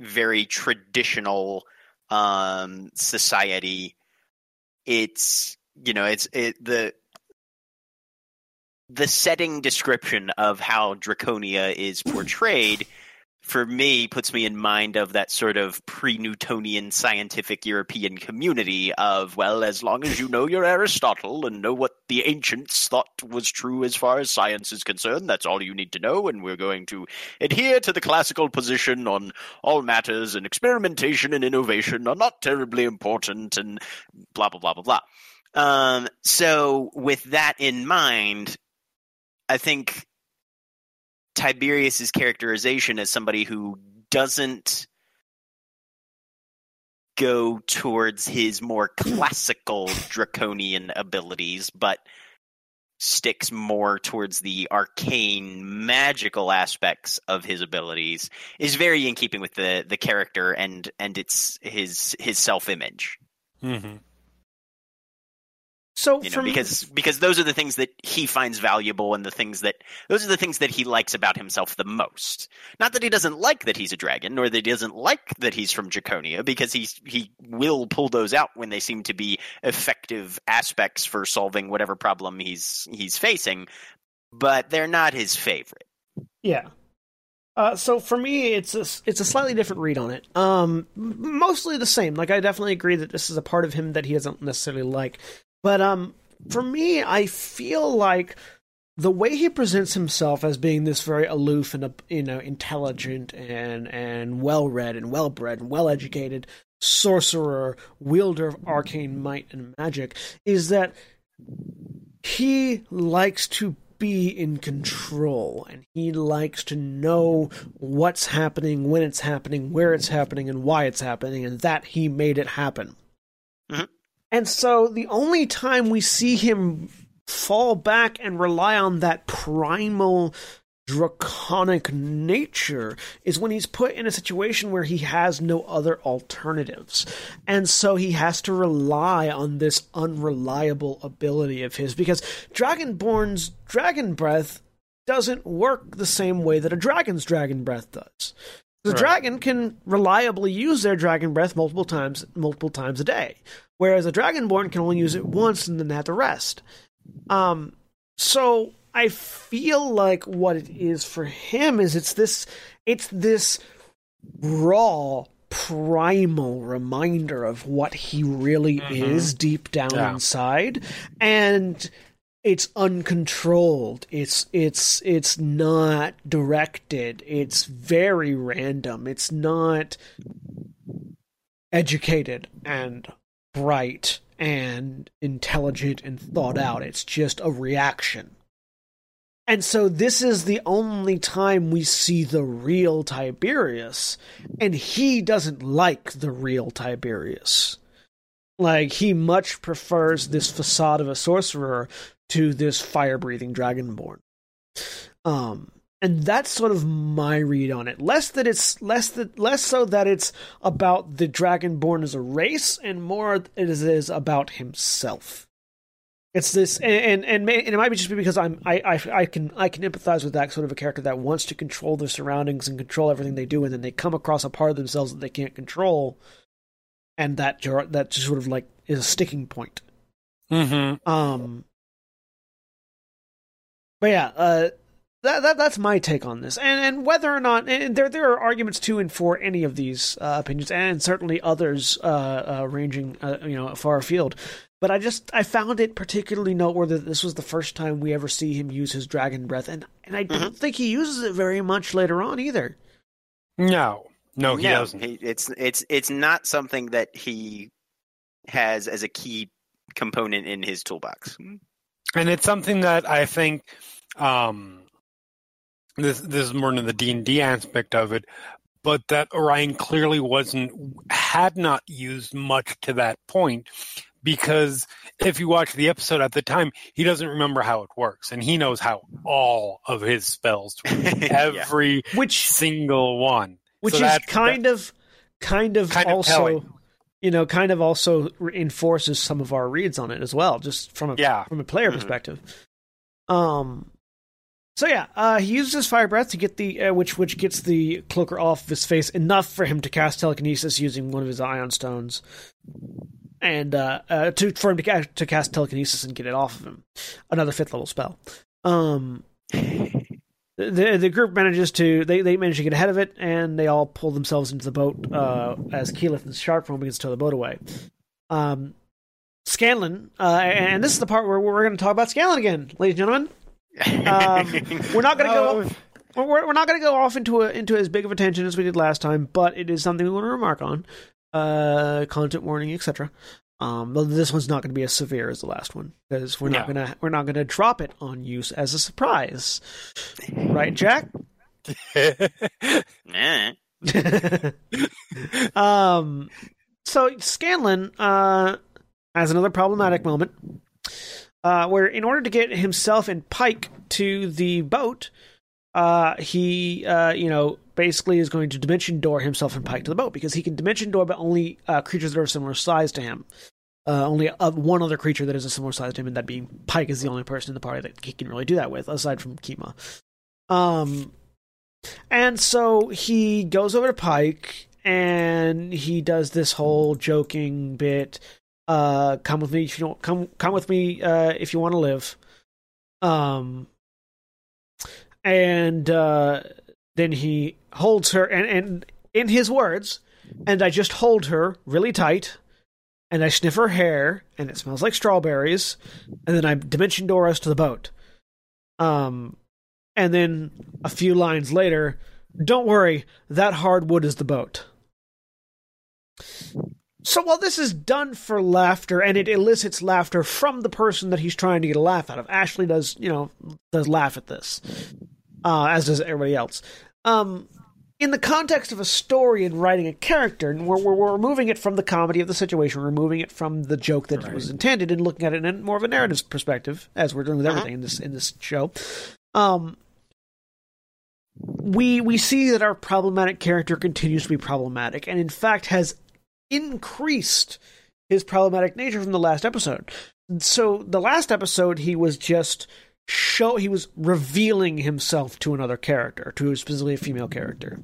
very traditional um, society it's you know it's it the the setting description of how draconia is portrayed for me puts me in mind of that sort of pre-newtonian scientific european community of well as long as you know your aristotle and know what the ancients thought was true as far as science is concerned that's all you need to know and we're going to adhere to the classical position on all matters and experimentation and innovation are not terribly important and blah blah blah blah blah. Um, so with that in mind i think Tiberius's characterization as somebody who doesn't go towards his more classical draconian abilities, but sticks more towards the arcane magical aspects of his abilities is very in keeping with the the character and and it's his his self image. Mm-hmm. So you know, from because because those are the things that he finds valuable and the things that those are the things that he likes about himself the most. Not that he doesn't like that he's a dragon, nor that he doesn't like that he's from Draconia, because he he will pull those out when they seem to be effective aspects for solving whatever problem he's he's facing. But they're not his favorite. Yeah. Uh, so for me, it's a it's a slightly different read on it. Um, mostly the same. Like I definitely agree that this is a part of him that he doesn't necessarily like. But um, for me, I feel like the way he presents himself as being this very aloof and you know intelligent and and well read and well bred and well educated sorcerer wielder of arcane might and magic is that he likes to be in control and he likes to know what's happening when it's happening where it's happening and why it's happening and that he made it happen mm-hmm. And so the only time we see him fall back and rely on that primal draconic nature is when he's put in a situation where he has no other alternatives. And so he has to rely on this unreliable ability of his because Dragonborn's dragon breath doesn't work the same way that a dragon's dragon breath does. The right. dragon can reliably use their dragon breath multiple times multiple times a day, whereas a dragonborn can only use it once and then have to rest. Um, so I feel like what it is for him is it's this it's this raw primal reminder of what he really mm-hmm. is deep down yeah. inside and it's uncontrolled it's it's it's not directed it's very random it's not educated and bright and intelligent and thought out. It's just a reaction. And so this is the only time we see the real Tiberius, and he doesn't like the real Tiberius. Like, he much prefers this facade of a sorcerer to this fire breathing dragonborn. Um, and that's sort of my read on it. Less that it's less that less so that it's about the Dragonborn as a race, and more it is, about himself. It's this, and and and, may, and, it might be just because I'm I, I I can I can empathize with that sort of a character that wants to control their surroundings and control everything they do, and then they come across a part of themselves that they can't control, and that that just sort of like is a sticking point. Mm-hmm. Um. But yeah, uh, that, that that's my take on this, and and whether or not and there there are arguments to and for any of these uh, opinions, and certainly others uh, uh, ranging uh, you know far afield. But I just I found it particularly noteworthy that this was the first time we ever see him use his dragon breath, and and I don't mm-hmm. think he uses it very much later on either. No, no, he no, doesn't. He, it's it's it's not something that he has as a key component in his toolbox, and it's something that I think. Um, this this is more than the D and D aspect of it, but that Orion clearly wasn't had not used much to that point because if you watch the episode at the time, he doesn't remember how it works, and he knows how all of his spells every yeah. which single one, which so is kind of kind of kind also. Of you know, kind of also enforces some of our reads on it as well, just from a yeah. from a player mm-hmm. perspective. Um, so yeah, uh, he uses his fire breath to get the uh, which which gets the cloaker off of his face enough for him to cast telekinesis using one of his ioun stones, and uh, uh to for him to, to cast telekinesis and get it off of him. Another fifth level spell. Um, the the group manages to they, they manage to get ahead of it, and they all pull themselves into the boat uh, as Keyleth and Sharpform begins to tow the boat away. Um, Scanlan, uh, and this is the part where we're going to talk about Scanlan again, ladies and gentlemen. Um, we're not going to no. go. We're, we're not going to go off into a, into as big of a tangent as we did last time, but it is something we want to remark on. Uh, content warning, etc. Um, this one's not going to be as severe as the last one because we're not gonna we're not gonna drop it on you as a surprise, right, Jack? um, so Scanlan uh, has another problematic moment uh, where in order to get himself and Pike to the boat, uh, he, uh, you know, basically is going to dimension door himself and Pike to the boat because he can dimension door, but only uh, creatures that are similar size to him. Uh, only one other creature that is a similar size to him, and that being Pike is the only person in the party that he can really do that with, aside from Kima. Um, and so he goes over to Pike and he does this whole joking bit uh, come with me if you don't come come with me uh, if you want to live um and uh, then he holds her and, and in his words and i just hold her really tight and i sniff her hair and it smells like strawberries and then i dimension door us to the boat Um, and then a few lines later, don't worry, that hardwood is the boat. So while this is done for laughter and it elicits laughter from the person that he's trying to get a laugh out of, Ashley does, you know, does laugh at this, uh, as does everybody else. Um, in the context of a story and writing a character, and we're, we're, we're removing it from the comedy of the situation, removing it from the joke that right. was intended, and looking at it in more of a narrative perspective, as we're doing with uh-huh. everything in this in this show. Um, we we see that our problematic character continues to be problematic, and in fact has increased his problematic nature from the last episode. So the last episode, he was just show he was revealing himself to another character, to specifically a female character,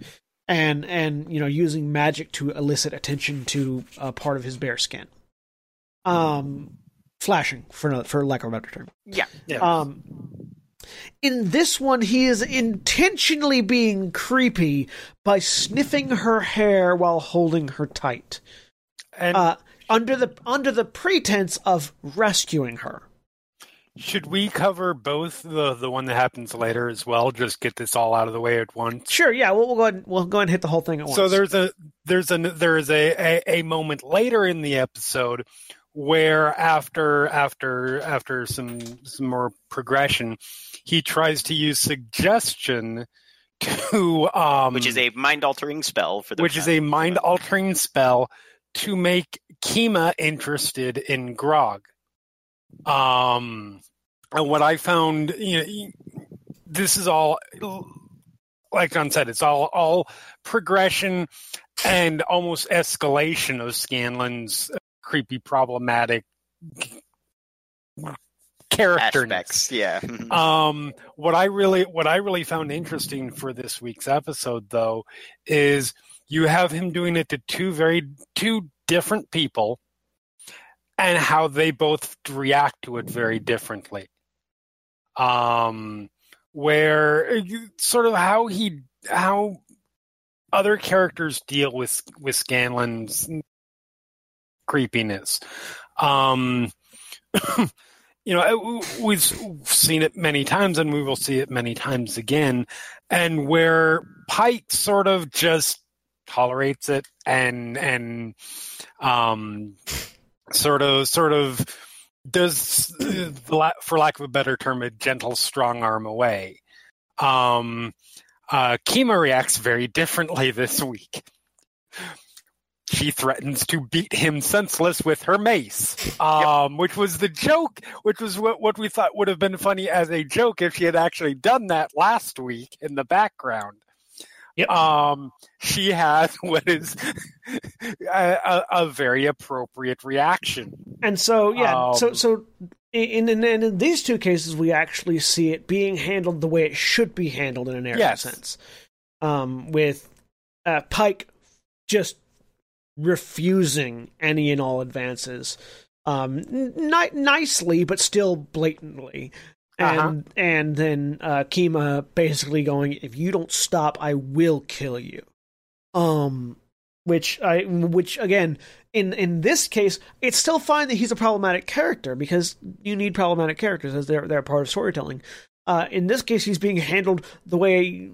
and and you know using magic to elicit attention to a part of his bare skin. Um, flashing for for lack of a better term. Yeah. yeah. Um, in this one, he is intentionally being creepy by sniffing her hair while holding her tight, and uh, under the under the pretense of rescuing her. Should we cover both the the one that happens later as well? Just get this all out of the way at once. Sure. Yeah. We'll, we'll go ahead. We'll go ahead and hit the whole thing at once. So there's a there's a there's a, a, a moment later in the episode where after after after some some more progression, he tries to use suggestion to um, which is a mind altering spell for the which is a mind altering spell to make Kima interested in Grog. Um, and what I found, you know, this is all, like John said, it's all all progression and almost escalation of Scanlan's creepy, problematic character aspects. Yeah. um, what I really what I really found interesting for this week's episode, though, is you have him doing it to two very two different people and how they both react to it very differently. Um, where sort of how he how other characters deal with with Scanlan's creepiness. Um, you know, we've seen it many times, and we will see it many times again. And where Pike sort of just tolerates it and and um, sort of sort of does for lack of a better term a gentle strong arm away um uh kima reacts very differently this week she threatens to beat him senseless with her mace um yep. which was the joke which was what, what we thought would have been funny as a joke if she had actually done that last week in the background Yep. Um, she has what is a, a, a, very appropriate reaction. And so, yeah, um, so so in, in, in these two cases, we actually see it being handled the way it should be handled in an narrative yes. sense. Um, with uh, Pike just refusing any and all advances, um, ni- nicely but still blatantly. Uh-huh. and uh-huh. and then uh, Kima basically going, "If you don't stop, I will kill you." Um, which I, which again, in in this case, it's still fine that he's a problematic character because you need problematic characters as they're they're part of storytelling. Uh, in this case, he's being handled the way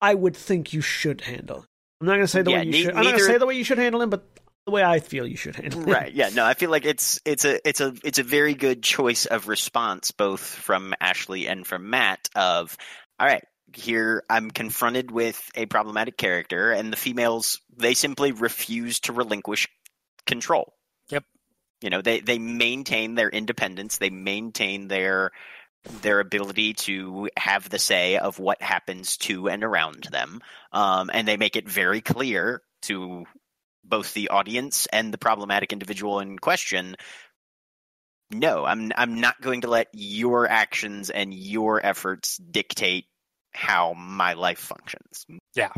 I would think you should handle. I'm not going to say the yeah, way you ne- should. I'm not going to say the way you should handle him, but the way I feel you should handle him. Right. Yeah. No, I feel like it's it's a it's a it's a very good choice of response, both from Ashley and from Matt. Of all right, here I'm confronted with a problematic character, and the females they simply refuse to relinquish control. Yep. You know, they they maintain their independence. They maintain their their ability to have the say of what happens to and around them, um, and they make it very clear to both the audience and the problematic individual in question no i'm i'm not going to let your actions and your efforts dictate how my life functions. Yeah.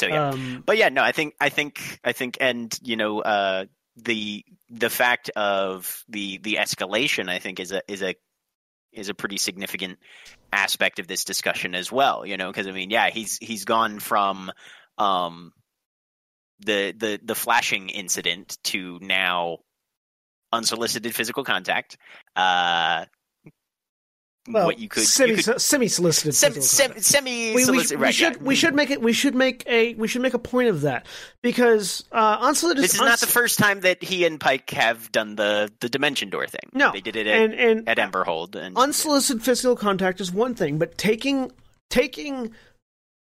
So yeah. Um, but yeah no i think i think i think and you know uh the the fact of the the escalation i think is a is a is a pretty significant aspect of this discussion as well. You know, because I mean, yeah, he's he's gone from um, the the the flashing incident to now unsolicited physical contact. Uh, well, what you could semi semi solicited semi semi we, we, we should yeah. we should make it we should make a we should make a point of that because uh, unsolicited. This is uns- not the first time that he and Pike have done the the dimension door thing. No, they did it at, and, and at Emberhold. And unsolicited physical contact is one thing, but taking taking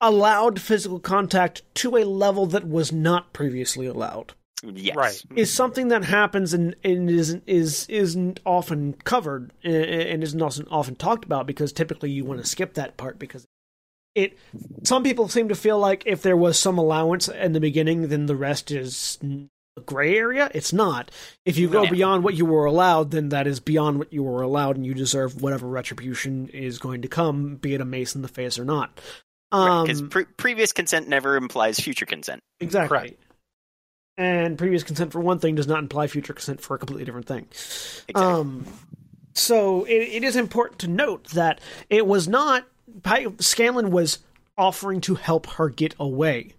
allowed physical contact to a level that was not previously allowed yes. right. is something that happens and, and is is isn't often covered and isn't also often talked about because typically you want to skip that part because it some people seem to feel like if there was some allowance in the beginning then the rest is a gray area it's not if you go yeah. beyond what you were allowed then that is beyond what you were allowed and you deserve whatever retribution is going to come be it a mace in the face or not because um, pre- previous consent never implies future consent exactly right and previous consent for one thing does not imply future consent for a completely different thing. Exactly. Um, so it, it is important to note that it was not Scanlan was offering to help her get away.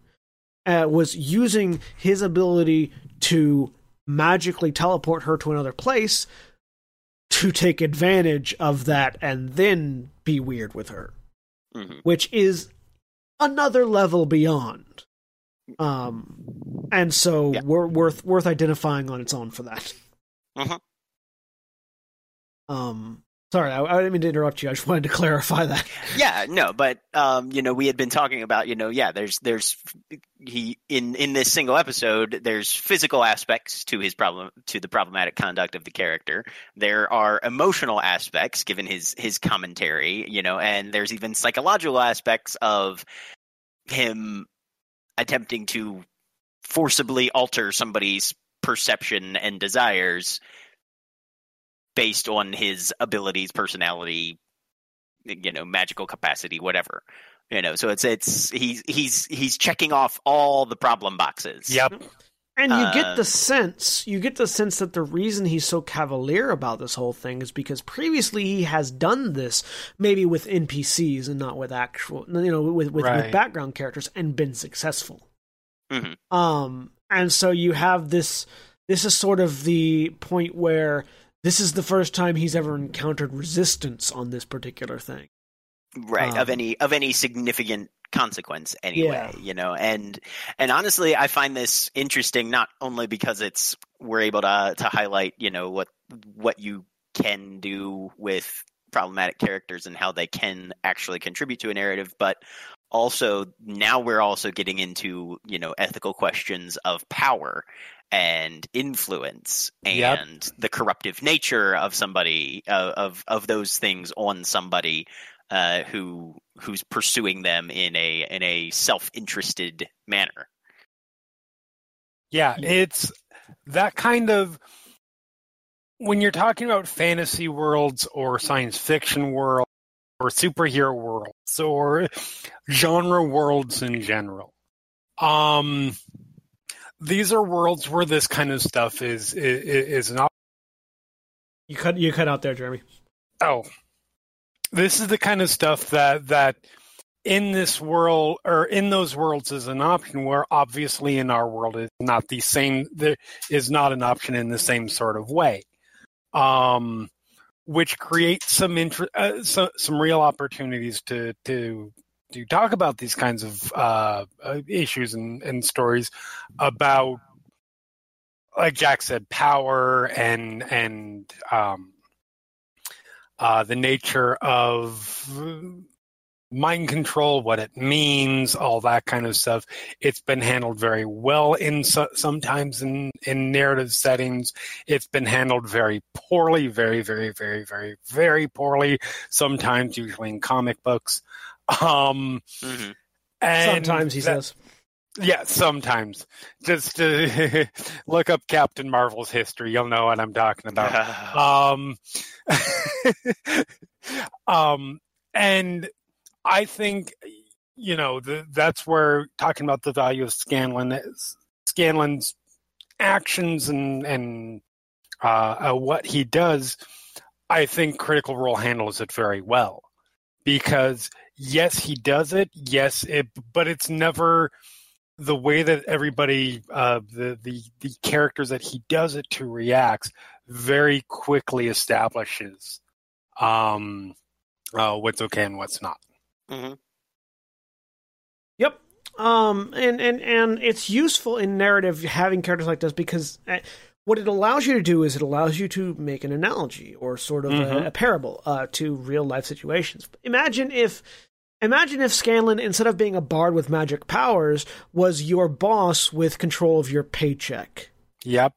Uh, was using his ability to magically teleport her to another place to take advantage of that and then be weird with her, mm-hmm. which is another level beyond. Um, and so yeah. we're worth worth identifying on its own for that. Mm-hmm. Um, sorry, I, I, didn't mean to interrupt you. I just wanted to clarify that. Yeah, no, but um, you know, we had been talking about, you know, yeah, there's there's he in in this single episode, there's physical aspects to his problem to the problematic conduct of the character. There are emotional aspects given his his commentary, you know, and there's even psychological aspects of him attempting to forcibly alter somebody's perception and desires based on his abilities, personality, you know, magical capacity, whatever. You know, so it's it's he's he's he's checking off all the problem boxes. Yep. And you uh, get the sense, you get the sense that the reason he's so cavalier about this whole thing is because previously he has done this, maybe with NPCs and not with actual, you know, with with, right. with background characters, and been successful. Mm-hmm. Um, and so you have this. This is sort of the point where this is the first time he's ever encountered resistance on this particular thing, right? Um, of any of any significant consequence anyway yeah. you know and and honestly i find this interesting not only because it's we're able to to highlight you know what what you can do with problematic characters and how they can actually contribute to a narrative but also now we're also getting into you know ethical questions of power and influence and yep. the corruptive nature of somebody uh, of of those things on somebody uh, who who's pursuing them in a in a self interested manner. Yeah, it's that kind of when you're talking about fantasy worlds or science fiction worlds or superhero worlds or genre worlds in general. Um, these are worlds where this kind of stuff is is, is not. You cut you cut out there, Jeremy. Oh, this is the kind of stuff that that in this world or in those worlds is an option where obviously in our world it's not the same there is not an option in the same sort of way. Um, which creates some inter- uh, so, some real opportunities to to to talk about these kinds of uh, uh, issues and, and stories about like Jack said power and and um, uh, the nature of mind control, what it means, all that kind of stuff. It's been handled very well in so, sometimes in, in narrative settings. It's been handled very poorly, very, very, very, very, very poorly. Sometimes, usually in comic books. Um, mm-hmm. Sometimes he that, says. Yeah, sometimes. Just to look up Captain Marvel's history, you'll know what I'm talking about. um, um, and I think, you know, the, that's where talking about the value of Scanlan is. Scanlan's actions and and uh, uh, what he does, I think Critical Role handles it very well because yes, he does it. Yes, it, but it's never the way that everybody uh, the the the characters that he does it to reacts very quickly establishes um, uh, what's okay and what's not. Mm-hmm. Yep. Um, and, and, and it's useful in narrative having characters like this because uh, what it allows you to do is it allows you to make an analogy or sort of mm-hmm. a, a, parable uh, to real life situations. Imagine if imagine if Scanlan, instead of being a bard with magic powers, was your boss with control of your paycheck. Yep.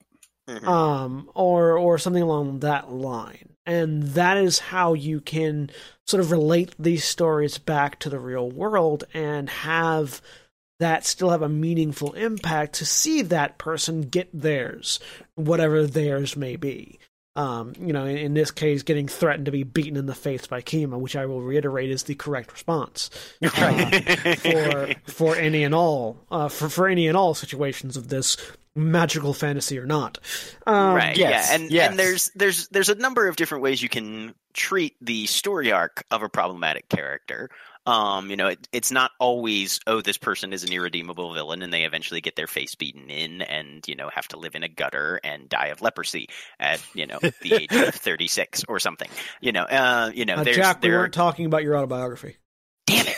Mm-hmm. Um, or or something along that line. And that is how you can sort of relate these stories back to the real world and have that still have a meaningful impact to see that person get theirs, whatever theirs may be. Um, you know, in, in, this case, getting threatened to be beaten in the face by Kima, which I will reiterate is the correct response uh, for for any and all uh, for for any and all situations of this magical fantasy or not. Um, right. Yes, yeah, and yes. and there's there's there's a number of different ways you can treat the story arc of a problematic character. Um, you know, it, it's not always oh this person is an irredeemable villain and they eventually get their face beaten in and you know have to live in a gutter and die of leprosy at you know the age of thirty six or something. You know, uh, you know, uh, Jack, we weren't talking about your autobiography. Damn it.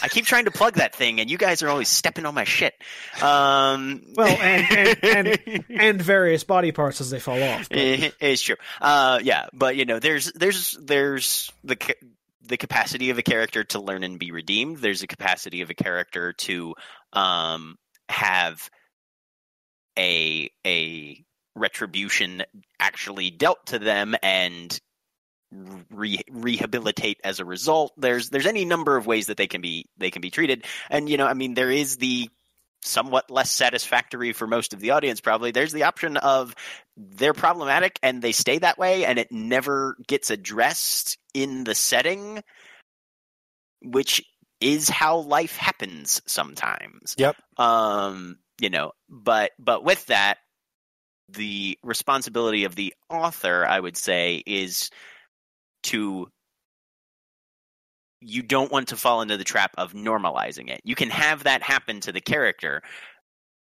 I keep trying to plug that thing, and you guys are always stepping on my shit. Um, well, and and, and, and various body parts as they fall off. It's true. Uh, yeah, but you know, there's there's there's the the capacity of a character to learn and be redeemed. There's a capacity of a character to um, have a a retribution actually dealt to them and re- rehabilitate as a result. There's there's any number of ways that they can be they can be treated, and you know, I mean, there is the somewhat less satisfactory for most of the audience probably there's the option of they're problematic and they stay that way and it never gets addressed in the setting which is how life happens sometimes yep um you know but but with that the responsibility of the author i would say is to you don't want to fall into the trap of normalizing it. You can have that happen to the character,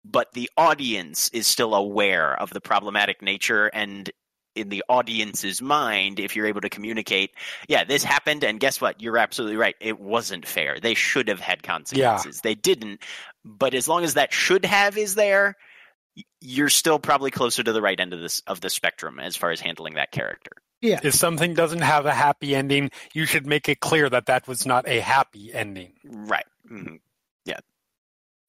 but the audience is still aware of the problematic nature and in the audience's mind if you're able to communicate yeah this happened and guess what you're absolutely right it wasn't fair they should have had consequences yeah. they didn't but as long as that should have is there you're still probably closer to the right end of this of the spectrum as far as handling that character yeah. If something doesn't have a happy ending, you should make it clear that that was not a happy ending. Right. Mm-hmm. Yeah.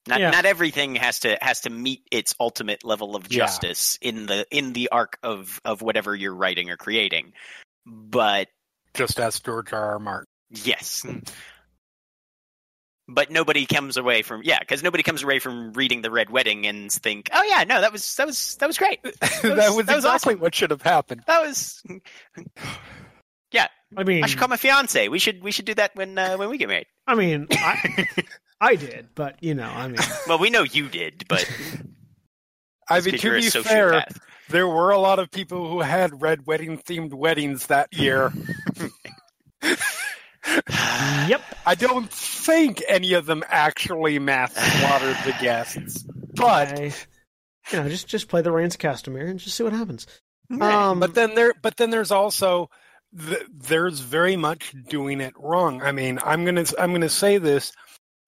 Not yeah. not everything has to has to meet its ultimate level of justice yeah. in the in the arc of of whatever you're writing or creating. But just as George R. R. Martin. Yes. Mm but nobody comes away from yeah because nobody comes away from reading the red wedding and think oh yeah no that was that was that was great that was, that was, that exactly awesome. what should have happened that was yeah i mean i should call my fiance we should we should do that when uh, when we get married i mean I, I did but you know i mean well we know you did but i mean to be fair there were a lot of people who had red wedding themed weddings that year yep. I don't think any of them actually mass slaughtered the guests, but I, you know, just just play the Rains of Castamere and just see what happens. Um, but then there, but then there's also the, there's very much doing it wrong. I mean, I'm gonna I'm gonna say this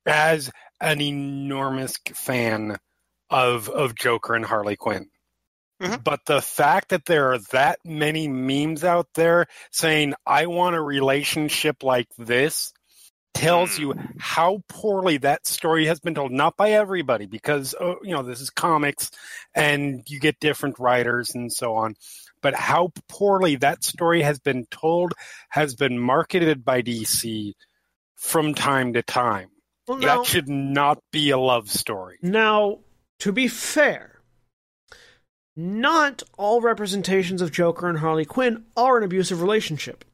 as an enormous fan of of Joker and Harley Quinn. Mm-hmm. But the fact that there are that many memes out there saying, I want a relationship like this, tells you mm. how poorly that story has been told. Not by everybody, because, oh, you know, this is comics and you get different writers and so on. But how poorly that story has been told, has been marketed by DC from time to time. Well, now, that should not be a love story. Now, to be fair, not all representations of Joker and Harley Quinn are an abusive relationship.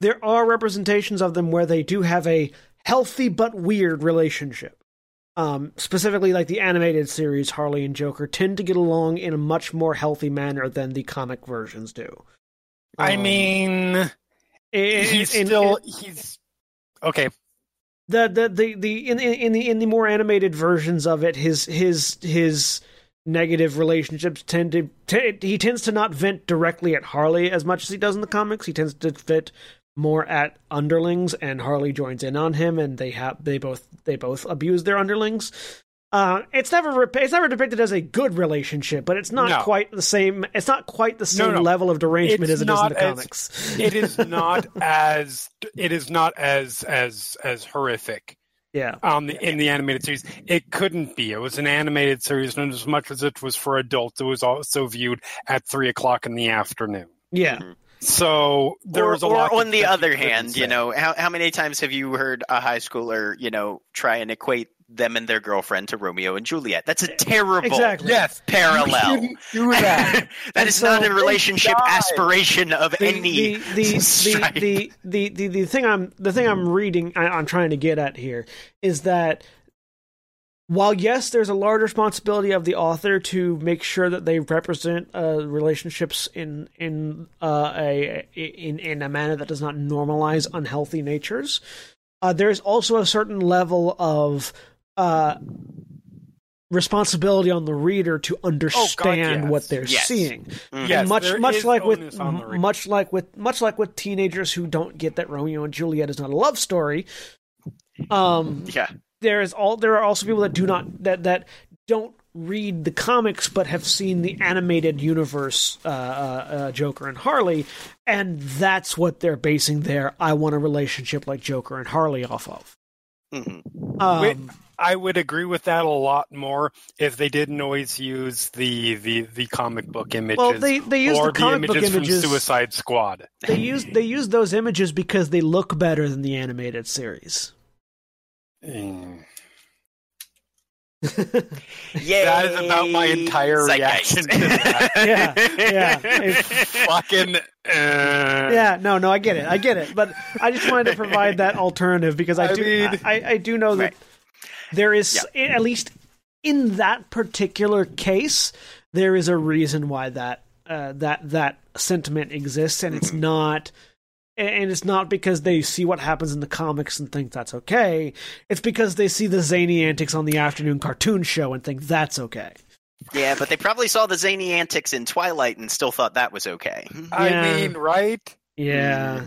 There are representations of them where they do have a healthy but weird relationship. Um, specifically, like the animated series, Harley and Joker tend to get along in a much more healthy manner than the comic versions do. I um, mean, he's in, still in, he's okay. The the the the in, in the in the more animated versions of it, his his his negative relationships tend to t- he tends to not vent directly at Harley as much as he does in the comics. He tends to vent more at underlings, and Harley joins in on him, and they have they both they both abuse their underlings. Uh, it's never it's never depicted as a good relationship, but it's not no. quite the same. It's not quite the same no, no. level of derangement it's as it is in the as, comics. it is not as it is not as as as horrific. Yeah. Um, in the animated series, it couldn't be. It was an animated series, and as much as it was for adults, it was also viewed at three o'clock in the afternoon. Yeah. Mm-hmm. So there or, was a lot. Or on the other hand, you know, how how many times have you heard a high schooler, you know, try and equate them and their girlfriend to Romeo and Juliet. That's a terrible exactly. yes, parallel. do that. that is so not a relationship aspiration of the, any the the, the, the, the, the, thing I'm the thing I'm reading I, I'm trying to get at here is that while yes, there's a large responsibility of the author to make sure that they represent uh, relationships in in uh, a in in a manner that does not normalize unhealthy natures, uh, there's also a certain level of uh, responsibility on the reader to understand oh, God, yes. what they're yes. seeing. Mm. Yes, much much like with much like with much like with teenagers who don't get that Romeo and Juliet is not a love story. Um, yeah, there is all there are also people that do not that that don't read the comics but have seen the animated universe uh, uh, uh, Joker and Harley, and that's what they're basing their "I want a relationship like Joker and Harley" off of. Mm-hmm. Um, I would agree with that a lot more if they didn't always use the the, the comic book images. Well, they they use the comic the book images from Suicide Squad. They use they use those images because they look better than the animated series. Mm. yeah, that is about my entire reaction to that. yeah, yeah, fucking. Uh... Yeah, no, no, I get it, I get it, but I just wanted to provide that alternative because I, I do, mean, I, I, do know that right. There is yeah. at least in that particular case, there is a reason why that uh, that that sentiment exists, and it's not and it's not because they see what happens in the comics and think that's okay. It's because they see the zany antics on the afternoon cartoon show and think that's okay. Yeah, but they probably saw the zany antics in Twilight and still thought that was okay. I mean, right? Yeah.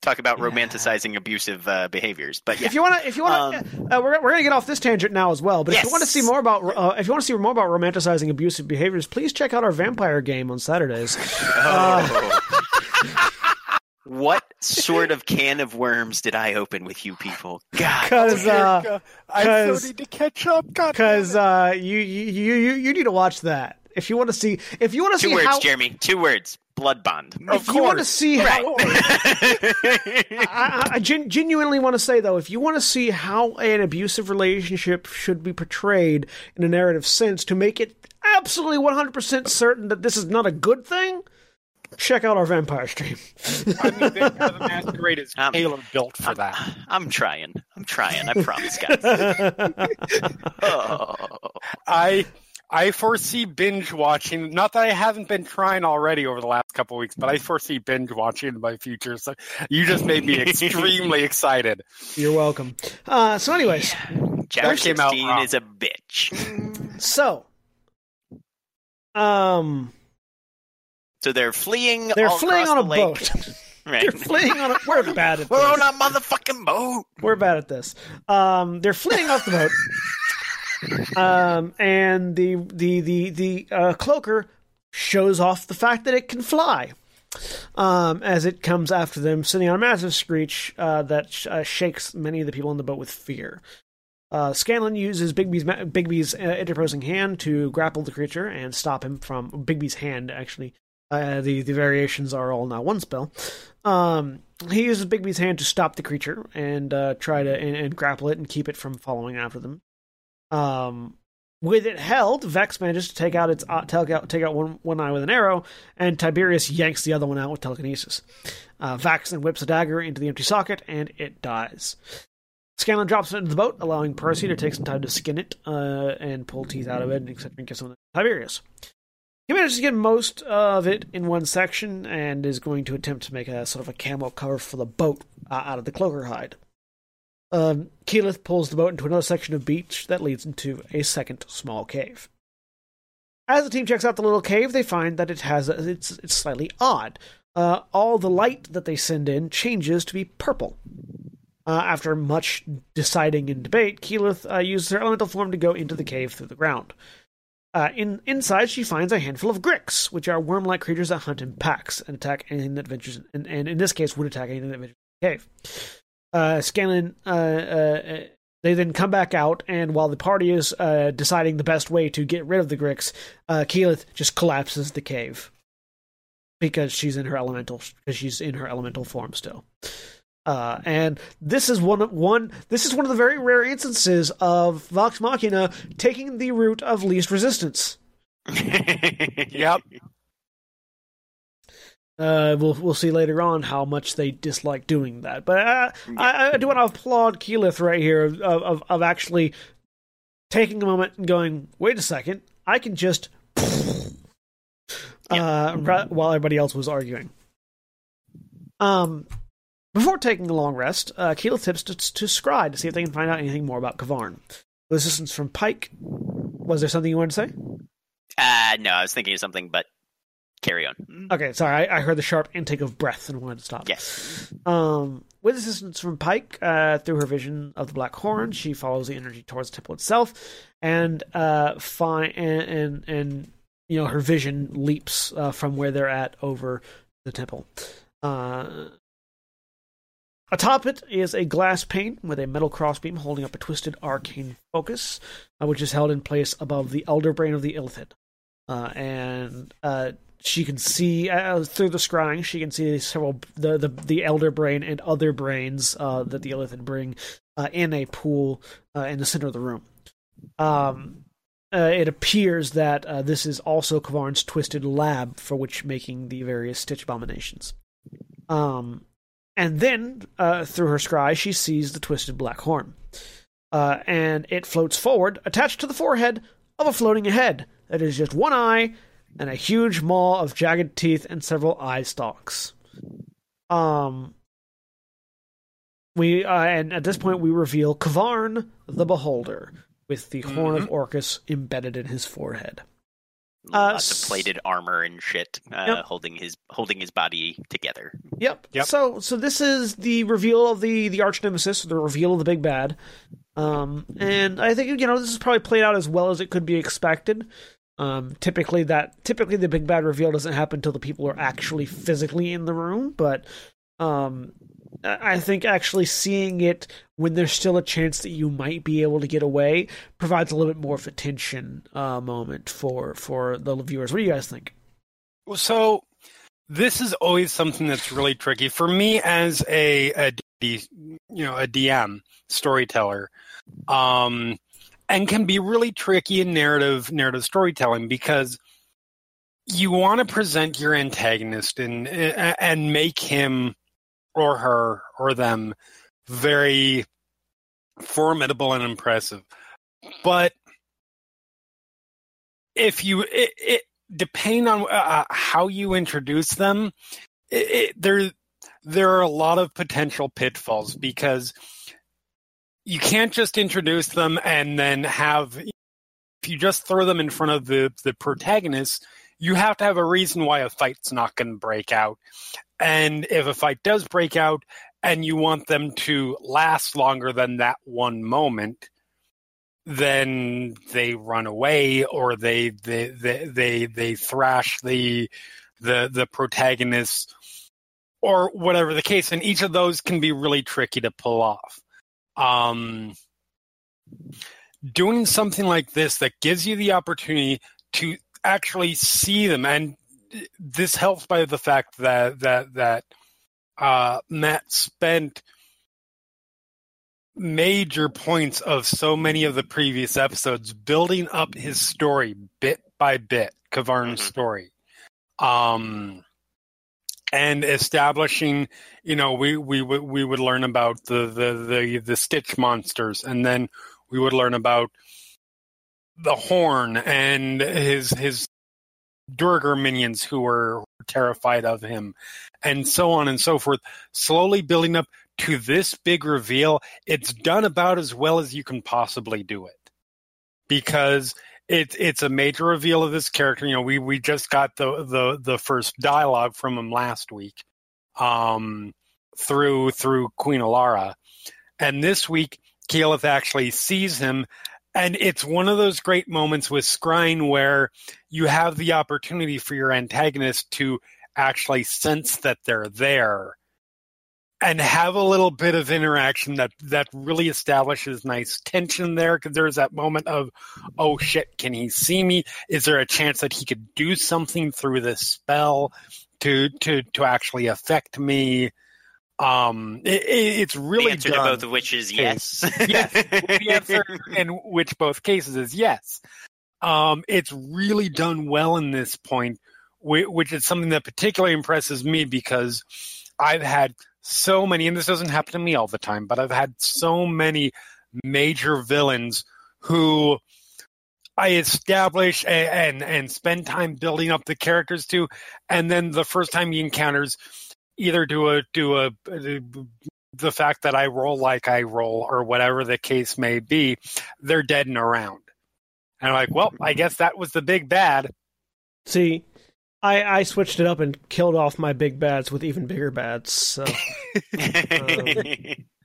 Talk about romanticizing abusive uh, behaviors, but yeah. if you want to, if you want to, um, uh, we're, we're going to get off this tangent now as well. But yes. if you want to see more about, uh, if you want to see more about romanticizing abusive behaviors, please check out our vampire game on Saturdays. Oh. What sort of can of worms did I open with you people? God, because uh, I so need to catch up. Because uh, you, you you you need to watch that if you want to see if you want to see two words, how, Jeremy. Two words. Blood bond. If you want to see right. how, I, I gen- genuinely want to say though, if you want to see how an abusive relationship should be portrayed in a narrative sense to make it absolutely one hundred percent certain that this is not a good thing, check out our vampire stream. I mean, Vampire the Masquerade is um, tailor built for I'm, that. I'm trying. I'm trying. I promise, guys. oh. I I foresee binge watching. Not that I haven't been trying already over the last couple weeks, but I foresee binge watching in my future. So you just made me extremely excited. You're welcome. Uh, so, anyways, yeah. Chapter sixteen is a bitch. So, um so they're fleeing. They're fleeing on a lake. boat. right. They're fleeing on a. We're bad at. We're this. on a motherfucking boat. We're bad at this. Um, they're fleeing off the boat. Um, and the the the the uh, cloaker shows off the fact that it can fly. Um, as it comes after them, sending out a massive screech uh, that sh- uh, shakes many of the people in the boat with fear. Uh, Scanlan uses Bigby's Bigby's uh, interposing hand to grapple the creature and stop him from Bigby's hand actually uh, the the variations are all now one spell. Um, he uses Bigby's hand to stop the creature and uh, try to and, and, grapple it and keep it from following after them. Um, with it held, Vex manages to take out its uh, take out take out one one eye with an arrow, and Tiberius yanks the other one out with telekinesis. Uh, Vax then whips a dagger into the empty socket, and it dies. Scanlan drops it into the boat, allowing Percy to take some time to skin it uh, and pull teeth out of it, and etc. And give some of to Tiberius. He manages to get most of it in one section and is going to attempt to make a sort of a camo cover for the boat uh, out of the cloaker hide. Um, Keyleth pulls the boat into another section of beach that leads into a second small cave. As the team checks out the little cave, they find that it has a, it's it's slightly odd. Uh, all the light that they send in changes to be purple. Uh, after much deciding and debate, Keyleth uh, uses her elemental form to go into the cave through the ground. Uh, in inside, she finds a handful of Gricks, which are worm-like creatures that hunt in packs and attack anything that ventures, and, and in this case, would attack anything that ventures in the cave. Uh, Scanlan, uh, uh, they then come back out, and while the party is uh, deciding the best way to get rid of the Gricks, uh, Keyleth just collapses the cave because she's in her elemental, because she's in her elemental form still. Uh, and this is one one this is one of the very rare instances of Vox Machina taking the route of least resistance. yep. Uh, we'll we'll see later on how much they dislike doing that, but uh, I, I do want to applaud Keyleth right here of, of of actually taking a moment and going, wait a second, I can just uh, while everybody else was arguing. Um, before taking a long rest, uh, Keyleth tips to, to Scry to see if they can find out anything more about K'Varn. With assistance from Pike, was there something you wanted to say? Uh, no, I was thinking of something, but carry on. Okay, sorry, I, I heard the sharp intake of breath and wanted to stop. Yes. Um, with assistance from Pike, uh, through her vision of the Black Horn, she follows the energy towards the temple itself, and uh, find and, and and you know her vision leaps uh, from where they're at over the temple. Uh, Atop it is a glass pane with a metal crossbeam holding up a twisted arcane focus, uh, which is held in place above the elder brain of the Illithid. Uh, and uh, she can see uh, through the scrying. She can see several the the, the elder brain and other brains uh, that the Illithid bring uh, in a pool in the center of the room. Um, it appears that this is also K'Varn's twisted lab for which making the various stitch abominations. Um, and then, uh, through her scry, she sees the twisted black horn. Uh, and it floats forward, attached to the forehead of a floating head that is just one eye and a huge maw of jagged teeth and several eye stalks. Um, we uh, and at this point we reveal K'Varn the Beholder with the mm-hmm. horn of mm-hmm. Orcus embedded in his forehead. Uh, Lots of plated armor and shit, uh, yep. holding his holding his body together. Yep. Yep. So so this is the reveal of the the arch nemesis, the reveal of the big bad. Um, and I think you know this is probably played out as well as it could be expected. Um, typically that typically the big bad reveal doesn't happen until the people are actually physically in the room, but um, I think actually seeing it when there's still a chance that you might be able to get away provides a little bit more of a tension uh, moment for for the viewers. What do you guys think? So this is always something that's really tricky for me as a, you know a DM storyteller, um, and can be really tricky in narrative narrative storytelling because you want to present your antagonist and and make him or her or them very formidable and impressive. But if you, it, it depending on uh, uh, how you introduce them, it, it, there there are a lot of potential pitfalls because you can't just introduce them and then have if you just throw them in front of the the protagonist you have to have a reason why a fight's not going to break out. And if a fight does break out and you want them to last longer than that one moment, then they run away or they they they they, they thrash the the the protagonist or whatever the case. And each of those can be really tricky to pull off um, doing something like this that gives you the opportunity to actually see them and this helps by the fact that that that uh, Matt spent major points of so many of the previous episodes building up his story bit by bit, K'Varn's mm-hmm. story. Um, and establishing, you know, we we would we would learn about the, the the the Stitch monsters, and then we would learn about the Horn and his his Duergar minions who were terrified of him, and so on and so forth, slowly building up to this big reveal. It's done about as well as you can possibly do it. Because it's it's a major reveal of this character. You know, we we just got the the the first dialogue from him last week, um, through through Queen Alara, and this week Keyleth actually sees him, and it's one of those great moments with scrying where you have the opportunity for your antagonist to actually sense that they're there and have a little bit of interaction that that really establishes nice tension there because there's that moment of oh shit can he see me? Is there a chance that he could do something through this spell to to to actually affect me? Um it, it's really the answer done. to both of which is yes. yes. The answer in which both cases is yes. Um it's really done well in this point which is something that particularly impresses me because I've had so many, and this doesn't happen to me all the time, but I've had so many major villains who I establish and, and, and spend time building up the characters to, and then the first time he encounters, either do a do a, a the fact that I roll like I roll or whatever the case may be, they're dead and around. And I'm like, well, I guess that was the big bad. See, I, I switched it up and killed off my big bads with even bigger bads. So, um,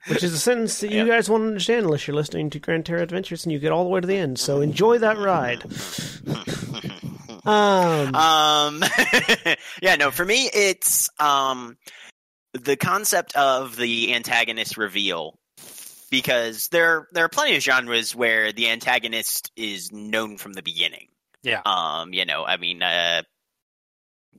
which is a sentence that you yep. guys won't understand unless you're listening to Grand Terra Adventures and you get all the way to the end. So enjoy that ride. um, um yeah, no, for me, it's um, the concept of the antagonist reveal because there there are plenty of genres where the antagonist is known from the beginning. Yeah. Um, you know, I mean, uh,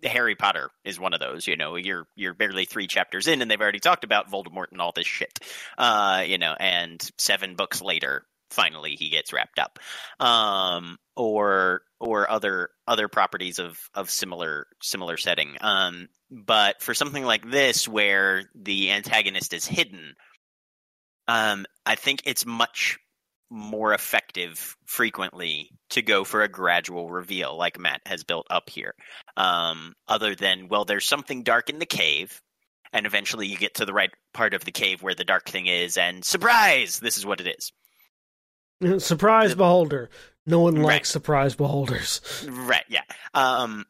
Harry Potter is one of those. You know, you're you're barely three chapters in, and they've already talked about Voldemort and all this shit. Uh, you know, and seven books later, finally he gets wrapped up. Um, or or other other properties of of similar similar setting. Um, but for something like this, where the antagonist is hidden, um, I think it's much more effective frequently to go for a gradual reveal like Matt has built up here. Um, other than, well, there's something dark in the cave, and eventually you get to the right part of the cave where the dark thing is, and surprise, this is what it is. Surprise the, beholder. No one likes right. surprise beholders. Right, yeah. Um,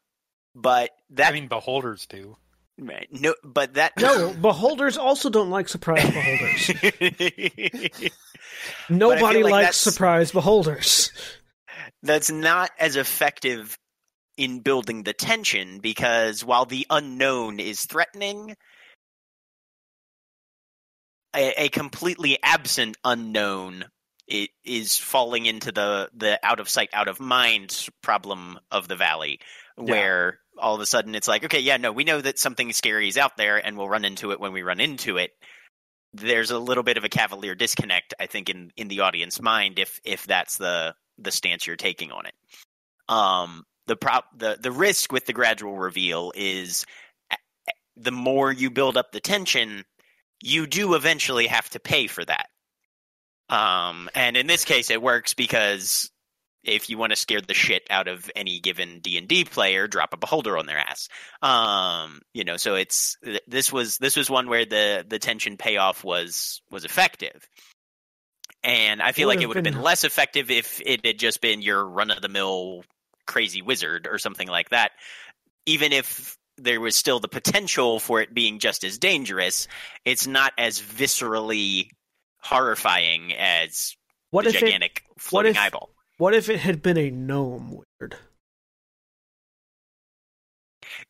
but that. I mean, beholders do. Right. No, but that no beholders also don't like surprise beholders. Nobody like likes surprise beholders. That's not as effective in building the tension because while the unknown is threatening, a, a completely absent unknown it is falling into the the out of sight, out of mind problem of the valley, where. All of a sudden it's like, okay, yeah, no, we know that something scary is out there, and we'll run into it when we run into it. There's a little bit of a cavalier disconnect, I think, in in the audience mind if if that's the the stance you're taking on it. Um, the prop the the risk with the gradual reveal is the more you build up the tension, you do eventually have to pay for that. Um, and in this case, it works because if you want to scare the shit out of any given D and D player, drop a beholder on their ass. Um, you know, so it's this was this was one where the the tension payoff was was effective. And I feel like it would have been, been less effective if it had just been your run of the mill crazy wizard or something like that. Even if there was still the potential for it being just as dangerous, it's not as viscerally horrifying as what the gigantic it, floating what if, eyeball. What if it had been a gnome wizard?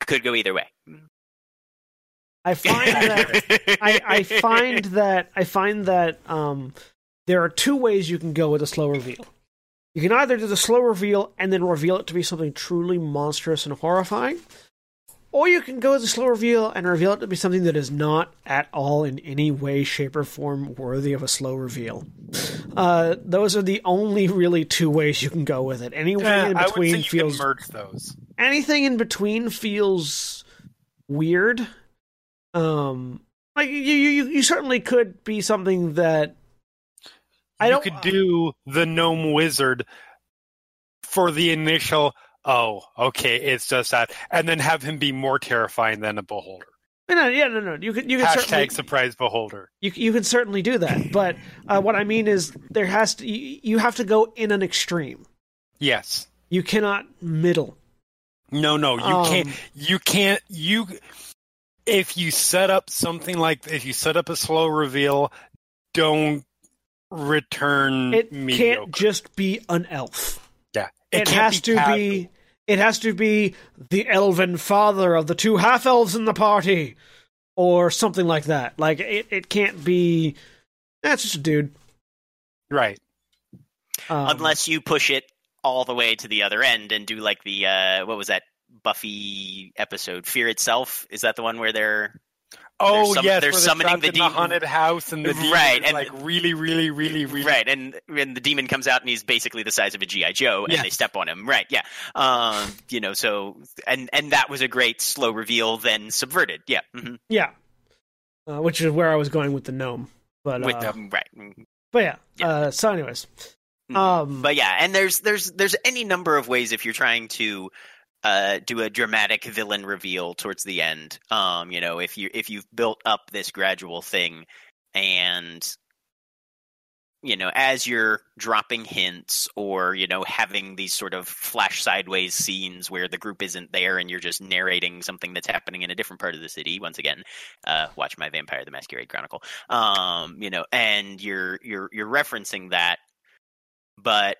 Could go either way. I find that I, I, find that I find that um, there are two ways you can go with a slow reveal. You can either do the slow reveal and then reveal it to be something truly monstrous and horrifying, or you can go with the slow reveal and reveal it to be something that is not at all in any way, shape, or form worthy of a slow reveal. Uh, those are the only really two ways you can go with it. Anything uh, in between feels merge those. Anything in between feels weird. Um, like you, you, you certainly could be something that I don't. You could do the gnome wizard for the initial oh, okay, it's just that, and then have him be more terrifying than a beholder. No, yeah, no, no. You can, you could hashtag certainly, surprise beholder. You you could certainly do that, but uh, what I mean is there has to you, you have to go in an extreme. Yes. You cannot middle. No, no, you um, can't. You can't. You if you set up something like if you set up a slow reveal, don't return. It mediocre. can't just be an elf. Yeah, it, it has be to be. It has to be the elven father of the two half elves in the party, or something like that. Like it, it can't be. That's just a dude. Right. Um, Unless you push it all the way to the other end and do like the uh, what was that Buffy episode, Fear Itself? Is that the one where they're Oh some, yes, they're summoning the, demon. the haunted house, and the demon right, and like really, really, really, really right. And and the demon comes out, and he's basically the size of a GI Joe, and yes. they step on him. Right, yeah. Um, you know, so and and that was a great slow reveal, then subverted. Yeah, mm-hmm. yeah. Uh, which is where I was going with the gnome, but with uh, them, right. But yeah. yeah. Uh, so, anyways, mm-hmm. um, but yeah, and there's there's there's any number of ways if you're trying to uh, do a dramatic villain reveal towards the end. Um, you know, if you if you've built up this gradual thing, and you know, as you're dropping hints or you know having these sort of flash sideways scenes where the group isn't there and you're just narrating something that's happening in a different part of the city. Once again, uh, watch my Vampire the Masquerade Chronicle. Um, you know, and you're you're you're referencing that, but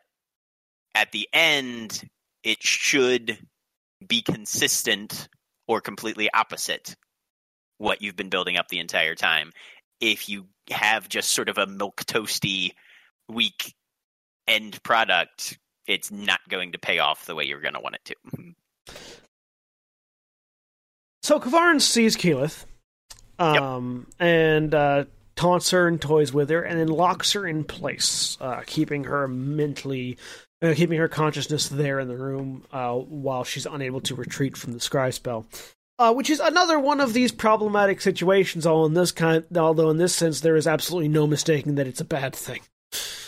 at the end, it should be consistent or completely opposite what you've been building up the entire time. If you have just sort of a milk toasty weak end product, it's not going to pay off the way you're going to want it to. So K'Varn sees Keyleth, um, yep. and uh, taunts her and toys with her, and then locks her in place, uh, keeping her mentally uh, keeping her consciousness there in the room uh, while she's unable to retreat from the scry spell. Uh, which is another one of these problematic situations. All in this kind, although in this sense there is absolutely no mistaking that it's a bad thing.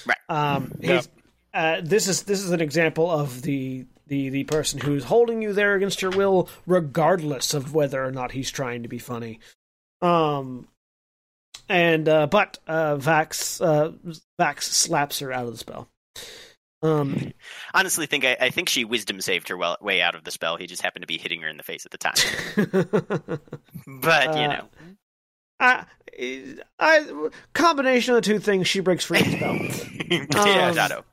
Right. Um, yep. Uh, this is this is an example of the the the person who's holding you there against your will, regardless of whether or not he's trying to be funny. Um, and uh, but uh, Vax uh, Vax slaps her out of the spell. Um, honestly, think I, I, think she wisdom saved her well, way out of the spell. He just happened to be hitting her in the face at the time. but you uh, know, I, I combination of the two things, she breaks free of the spell. yeah, um,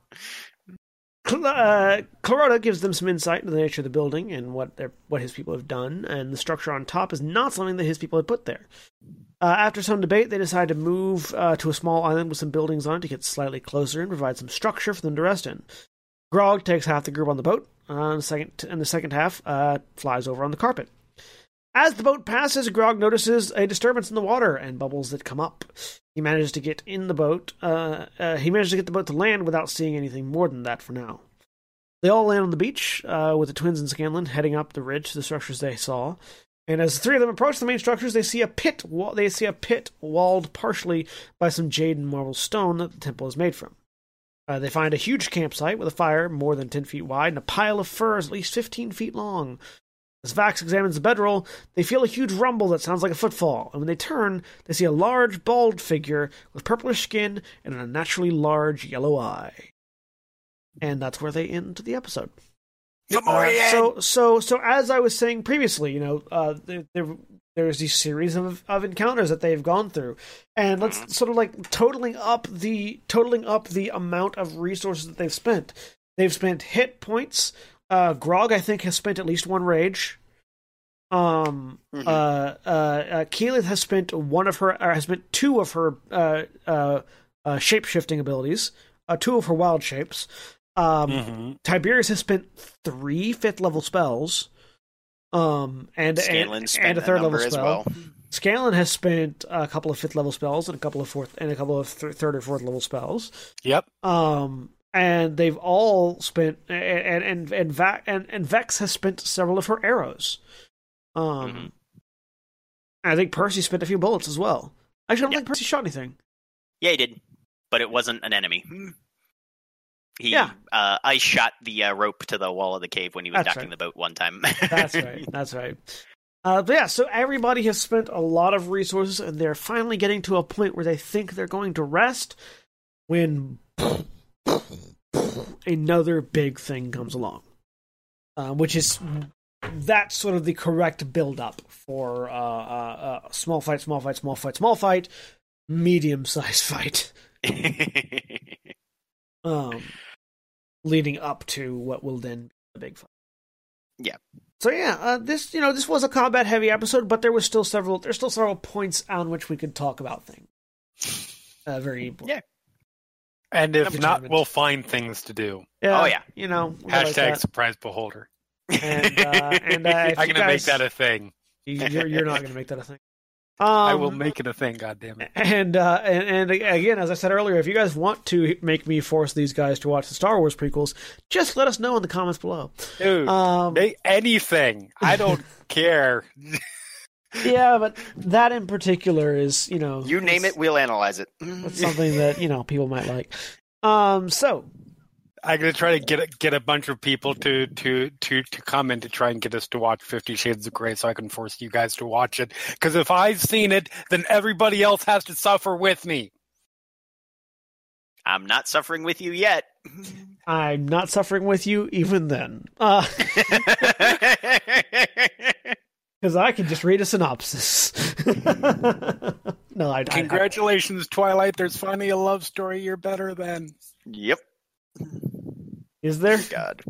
uh, Clarota gives them some insight into the nature of the building and what their what his people have done, and the structure on top is not something that his people had put there. Uh, after some debate, they decide to move uh, to a small island with some buildings on it to get slightly closer and provide some structure for them to rest in. Grog takes half the group on the boat, uh, and, the second, and the second half uh, flies over on the carpet. As the boat passes, Grog notices a disturbance in the water and bubbles that come up. He manages to get in the boat. Uh, uh, he manages to get the boat to land without seeing anything more than that for now. They all land on the beach, with the twins and Scanlan heading up the ridge to the structures they saw. And as three of them approach the main structures, they see a pit. They see a pit walled partially by some jade and marble stone that the temple is made from. Uh, they find a huge campsite with a fire more than ten feet wide and a pile of furs at least fifteen feet long. As Vax examines the bedroll, they feel a huge rumble that sounds like a footfall, and when they turn, they see a large, bald figure with purplish skin and an unnaturally large yellow eye. And that's where they end the episode. Uh, so, so, so as I was saying previously, you know, uh, there, there, there's these series of, of encounters that they've gone through, and let's mm-hmm. sort of like totaling up the totaling up the amount of resources that they've spent. They've spent hit points. Uh, Grog, I think, has spent at least one rage. Um, mm-hmm. uh, uh, uh Keyleth has spent one of her, has spent two of her uh, uh, uh shape shifting abilities, uh, two of her wild shapes. Um, mm-hmm. Tiberius has spent three fifth level spells. Um, and and, and a third level spell. Well. Scanlan has spent a couple of fifth level spells and a couple of fourth and a couple of th- third or fourth level spells. Yep. Um, and they've all spent and and and Va- and, and Vex has spent several of her arrows. Um, mm-hmm. I think Percy spent a few bullets as well. Actually, I don't yep. think Percy shot anything. Yeah, he did, but it wasn't an enemy. He yeah. uh, I shot the uh, rope to the wall of the cave when he was That's docking right. the boat one time. That's right. That's right. Uh, but yeah, so everybody has spent a lot of resources, and they're finally getting to a point where they think they're going to rest. When another big thing comes along, uh, which is that's sort of the correct build up for uh, uh, uh, small fight, small fight, small fight, small fight, medium sized fight. um, leading up to what will then be the big fight. Yeah. So yeah, uh, this you know this was a combat heavy episode, but there was still several there's still several points on which we could talk about things. Uh, very important. Yeah. And if not, we'll find things to do. Yeah, Oh, yeah. you know Hashtag like surprise beholder. And, uh, and, uh, I'm gonna guys- make that a thing. you're you're not going to make that a thing. Um, I will make it a thing. God damn it! And, uh, and and again, as I said earlier, if you guys want to make me force these guys to watch the Star Wars prequels, just let us know in the comments below. Dude, Um, make anything. I don't care. yeah, but that in particular is you know you name it, we'll analyze it. It's something that you know people might like. Um, so I'm gonna try to get a, get a bunch of people to to to to come and to try and get us to watch Fifty Shades of Grey, so I can force you guys to watch it. Because if I've seen it, then everybody else has to suffer with me. I'm not suffering with you yet. I'm not suffering with you even then, uh, because I can just read a synopsis. no, I, I, Congratulations, Twilight. There's finally a love story you're better than. yep. Is there? God.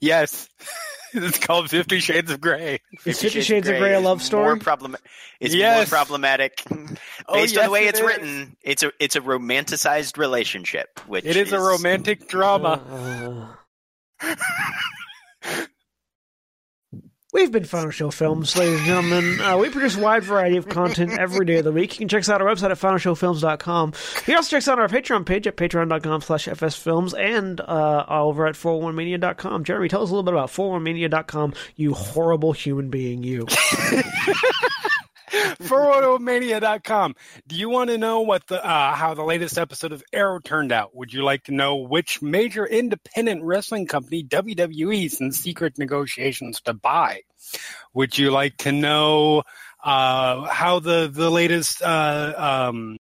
Yes, it's called Fifty Shades of Grey. Is Fifty Shades of Grey a is love More story? problem- it's Yes. more problematic. Oh, Based on the way it it's is. written, it's a it's a romanticized relationship, which It is a romantic drama. Uh, We've been Final Show Films, ladies and gentlemen. Uh, we produce a wide variety of content every day of the week. You can check us out on our website at finalshowfilms.com. You can also check us out on our Patreon page at patreon.com slash fsfilms and uh, over at 411mania.com. Jeremy, tell us a little bit about 411mania.com, you horrible human being, you. 411mania.com. Do you want to know what the uh, how the latest episode of Arrow turned out? Would you like to know which major independent wrestling company WWE is in secret negotiations to buy? Would you like to know uh, how the the latest uh, um,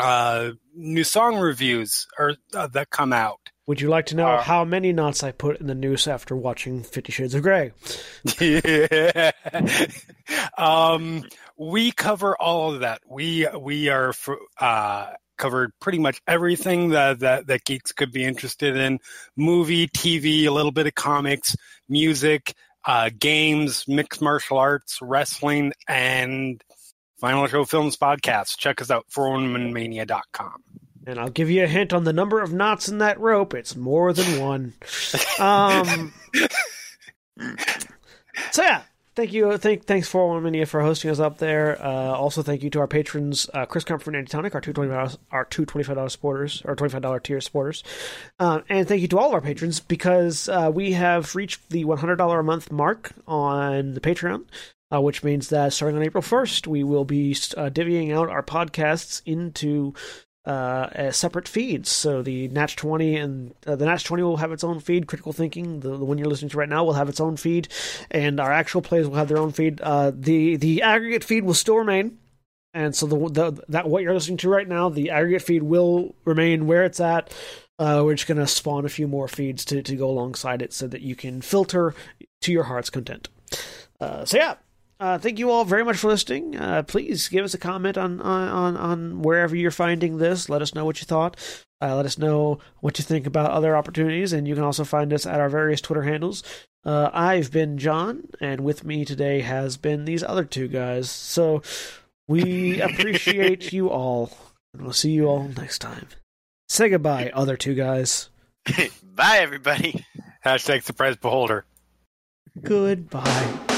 uh, new song reviews are uh, that come out? Would you like to know Uh, how many knots I put in the noose after watching Fifty Shades of Grey? yeah. um, we cover all of that. We we are uh, covered pretty much everything that, that that geeks could be interested in: movie, TV, a little bit of comics, music, uh, games, mixed martial arts, wrestling, and Final Show Films podcast. Check us out, 411mania.com. And I'll give you a hint on the number of knots in that rope. It's more than one. Um, so yeah, thank you. Thank thanks for one Mania for hosting us up there. Uh, also, thank you to our patrons, uh, Chris Comfort and Antitonic, our two twenty five our two twenty five dollars supporters or twenty five dollar tier supporters, uh, and thank you to all of our patrons because uh, we have reached the one hundred dollar a month mark on the Patreon. Uh, which means that starting on April 1st, we will be uh, divvying out our podcasts into uh, as separate feeds. So the Natch 20 and uh, the Natch 20 will have its own feed. Critical Thinking, the, the one you're listening to right now, will have its own feed, and our actual plays will have their own feed. Uh, the the aggregate feed will still remain. And so the, the that what you're listening to right now, the aggregate feed will remain where it's at. Uh, we're just going to spawn a few more feeds to, to go alongside it so that you can filter to your heart's content. Uh, so yeah, uh, thank you all very much for listening. Uh, please give us a comment on, on on wherever you're finding this. Let us know what you thought. Uh, let us know what you think about other opportunities, and you can also find us at our various Twitter handles. Uh, I've been John, and with me today has been these other two guys. So we appreciate you all, and we'll see you all next time. Say goodbye, other two guys. Bye, everybody. Hashtag surprise beholder. Goodbye.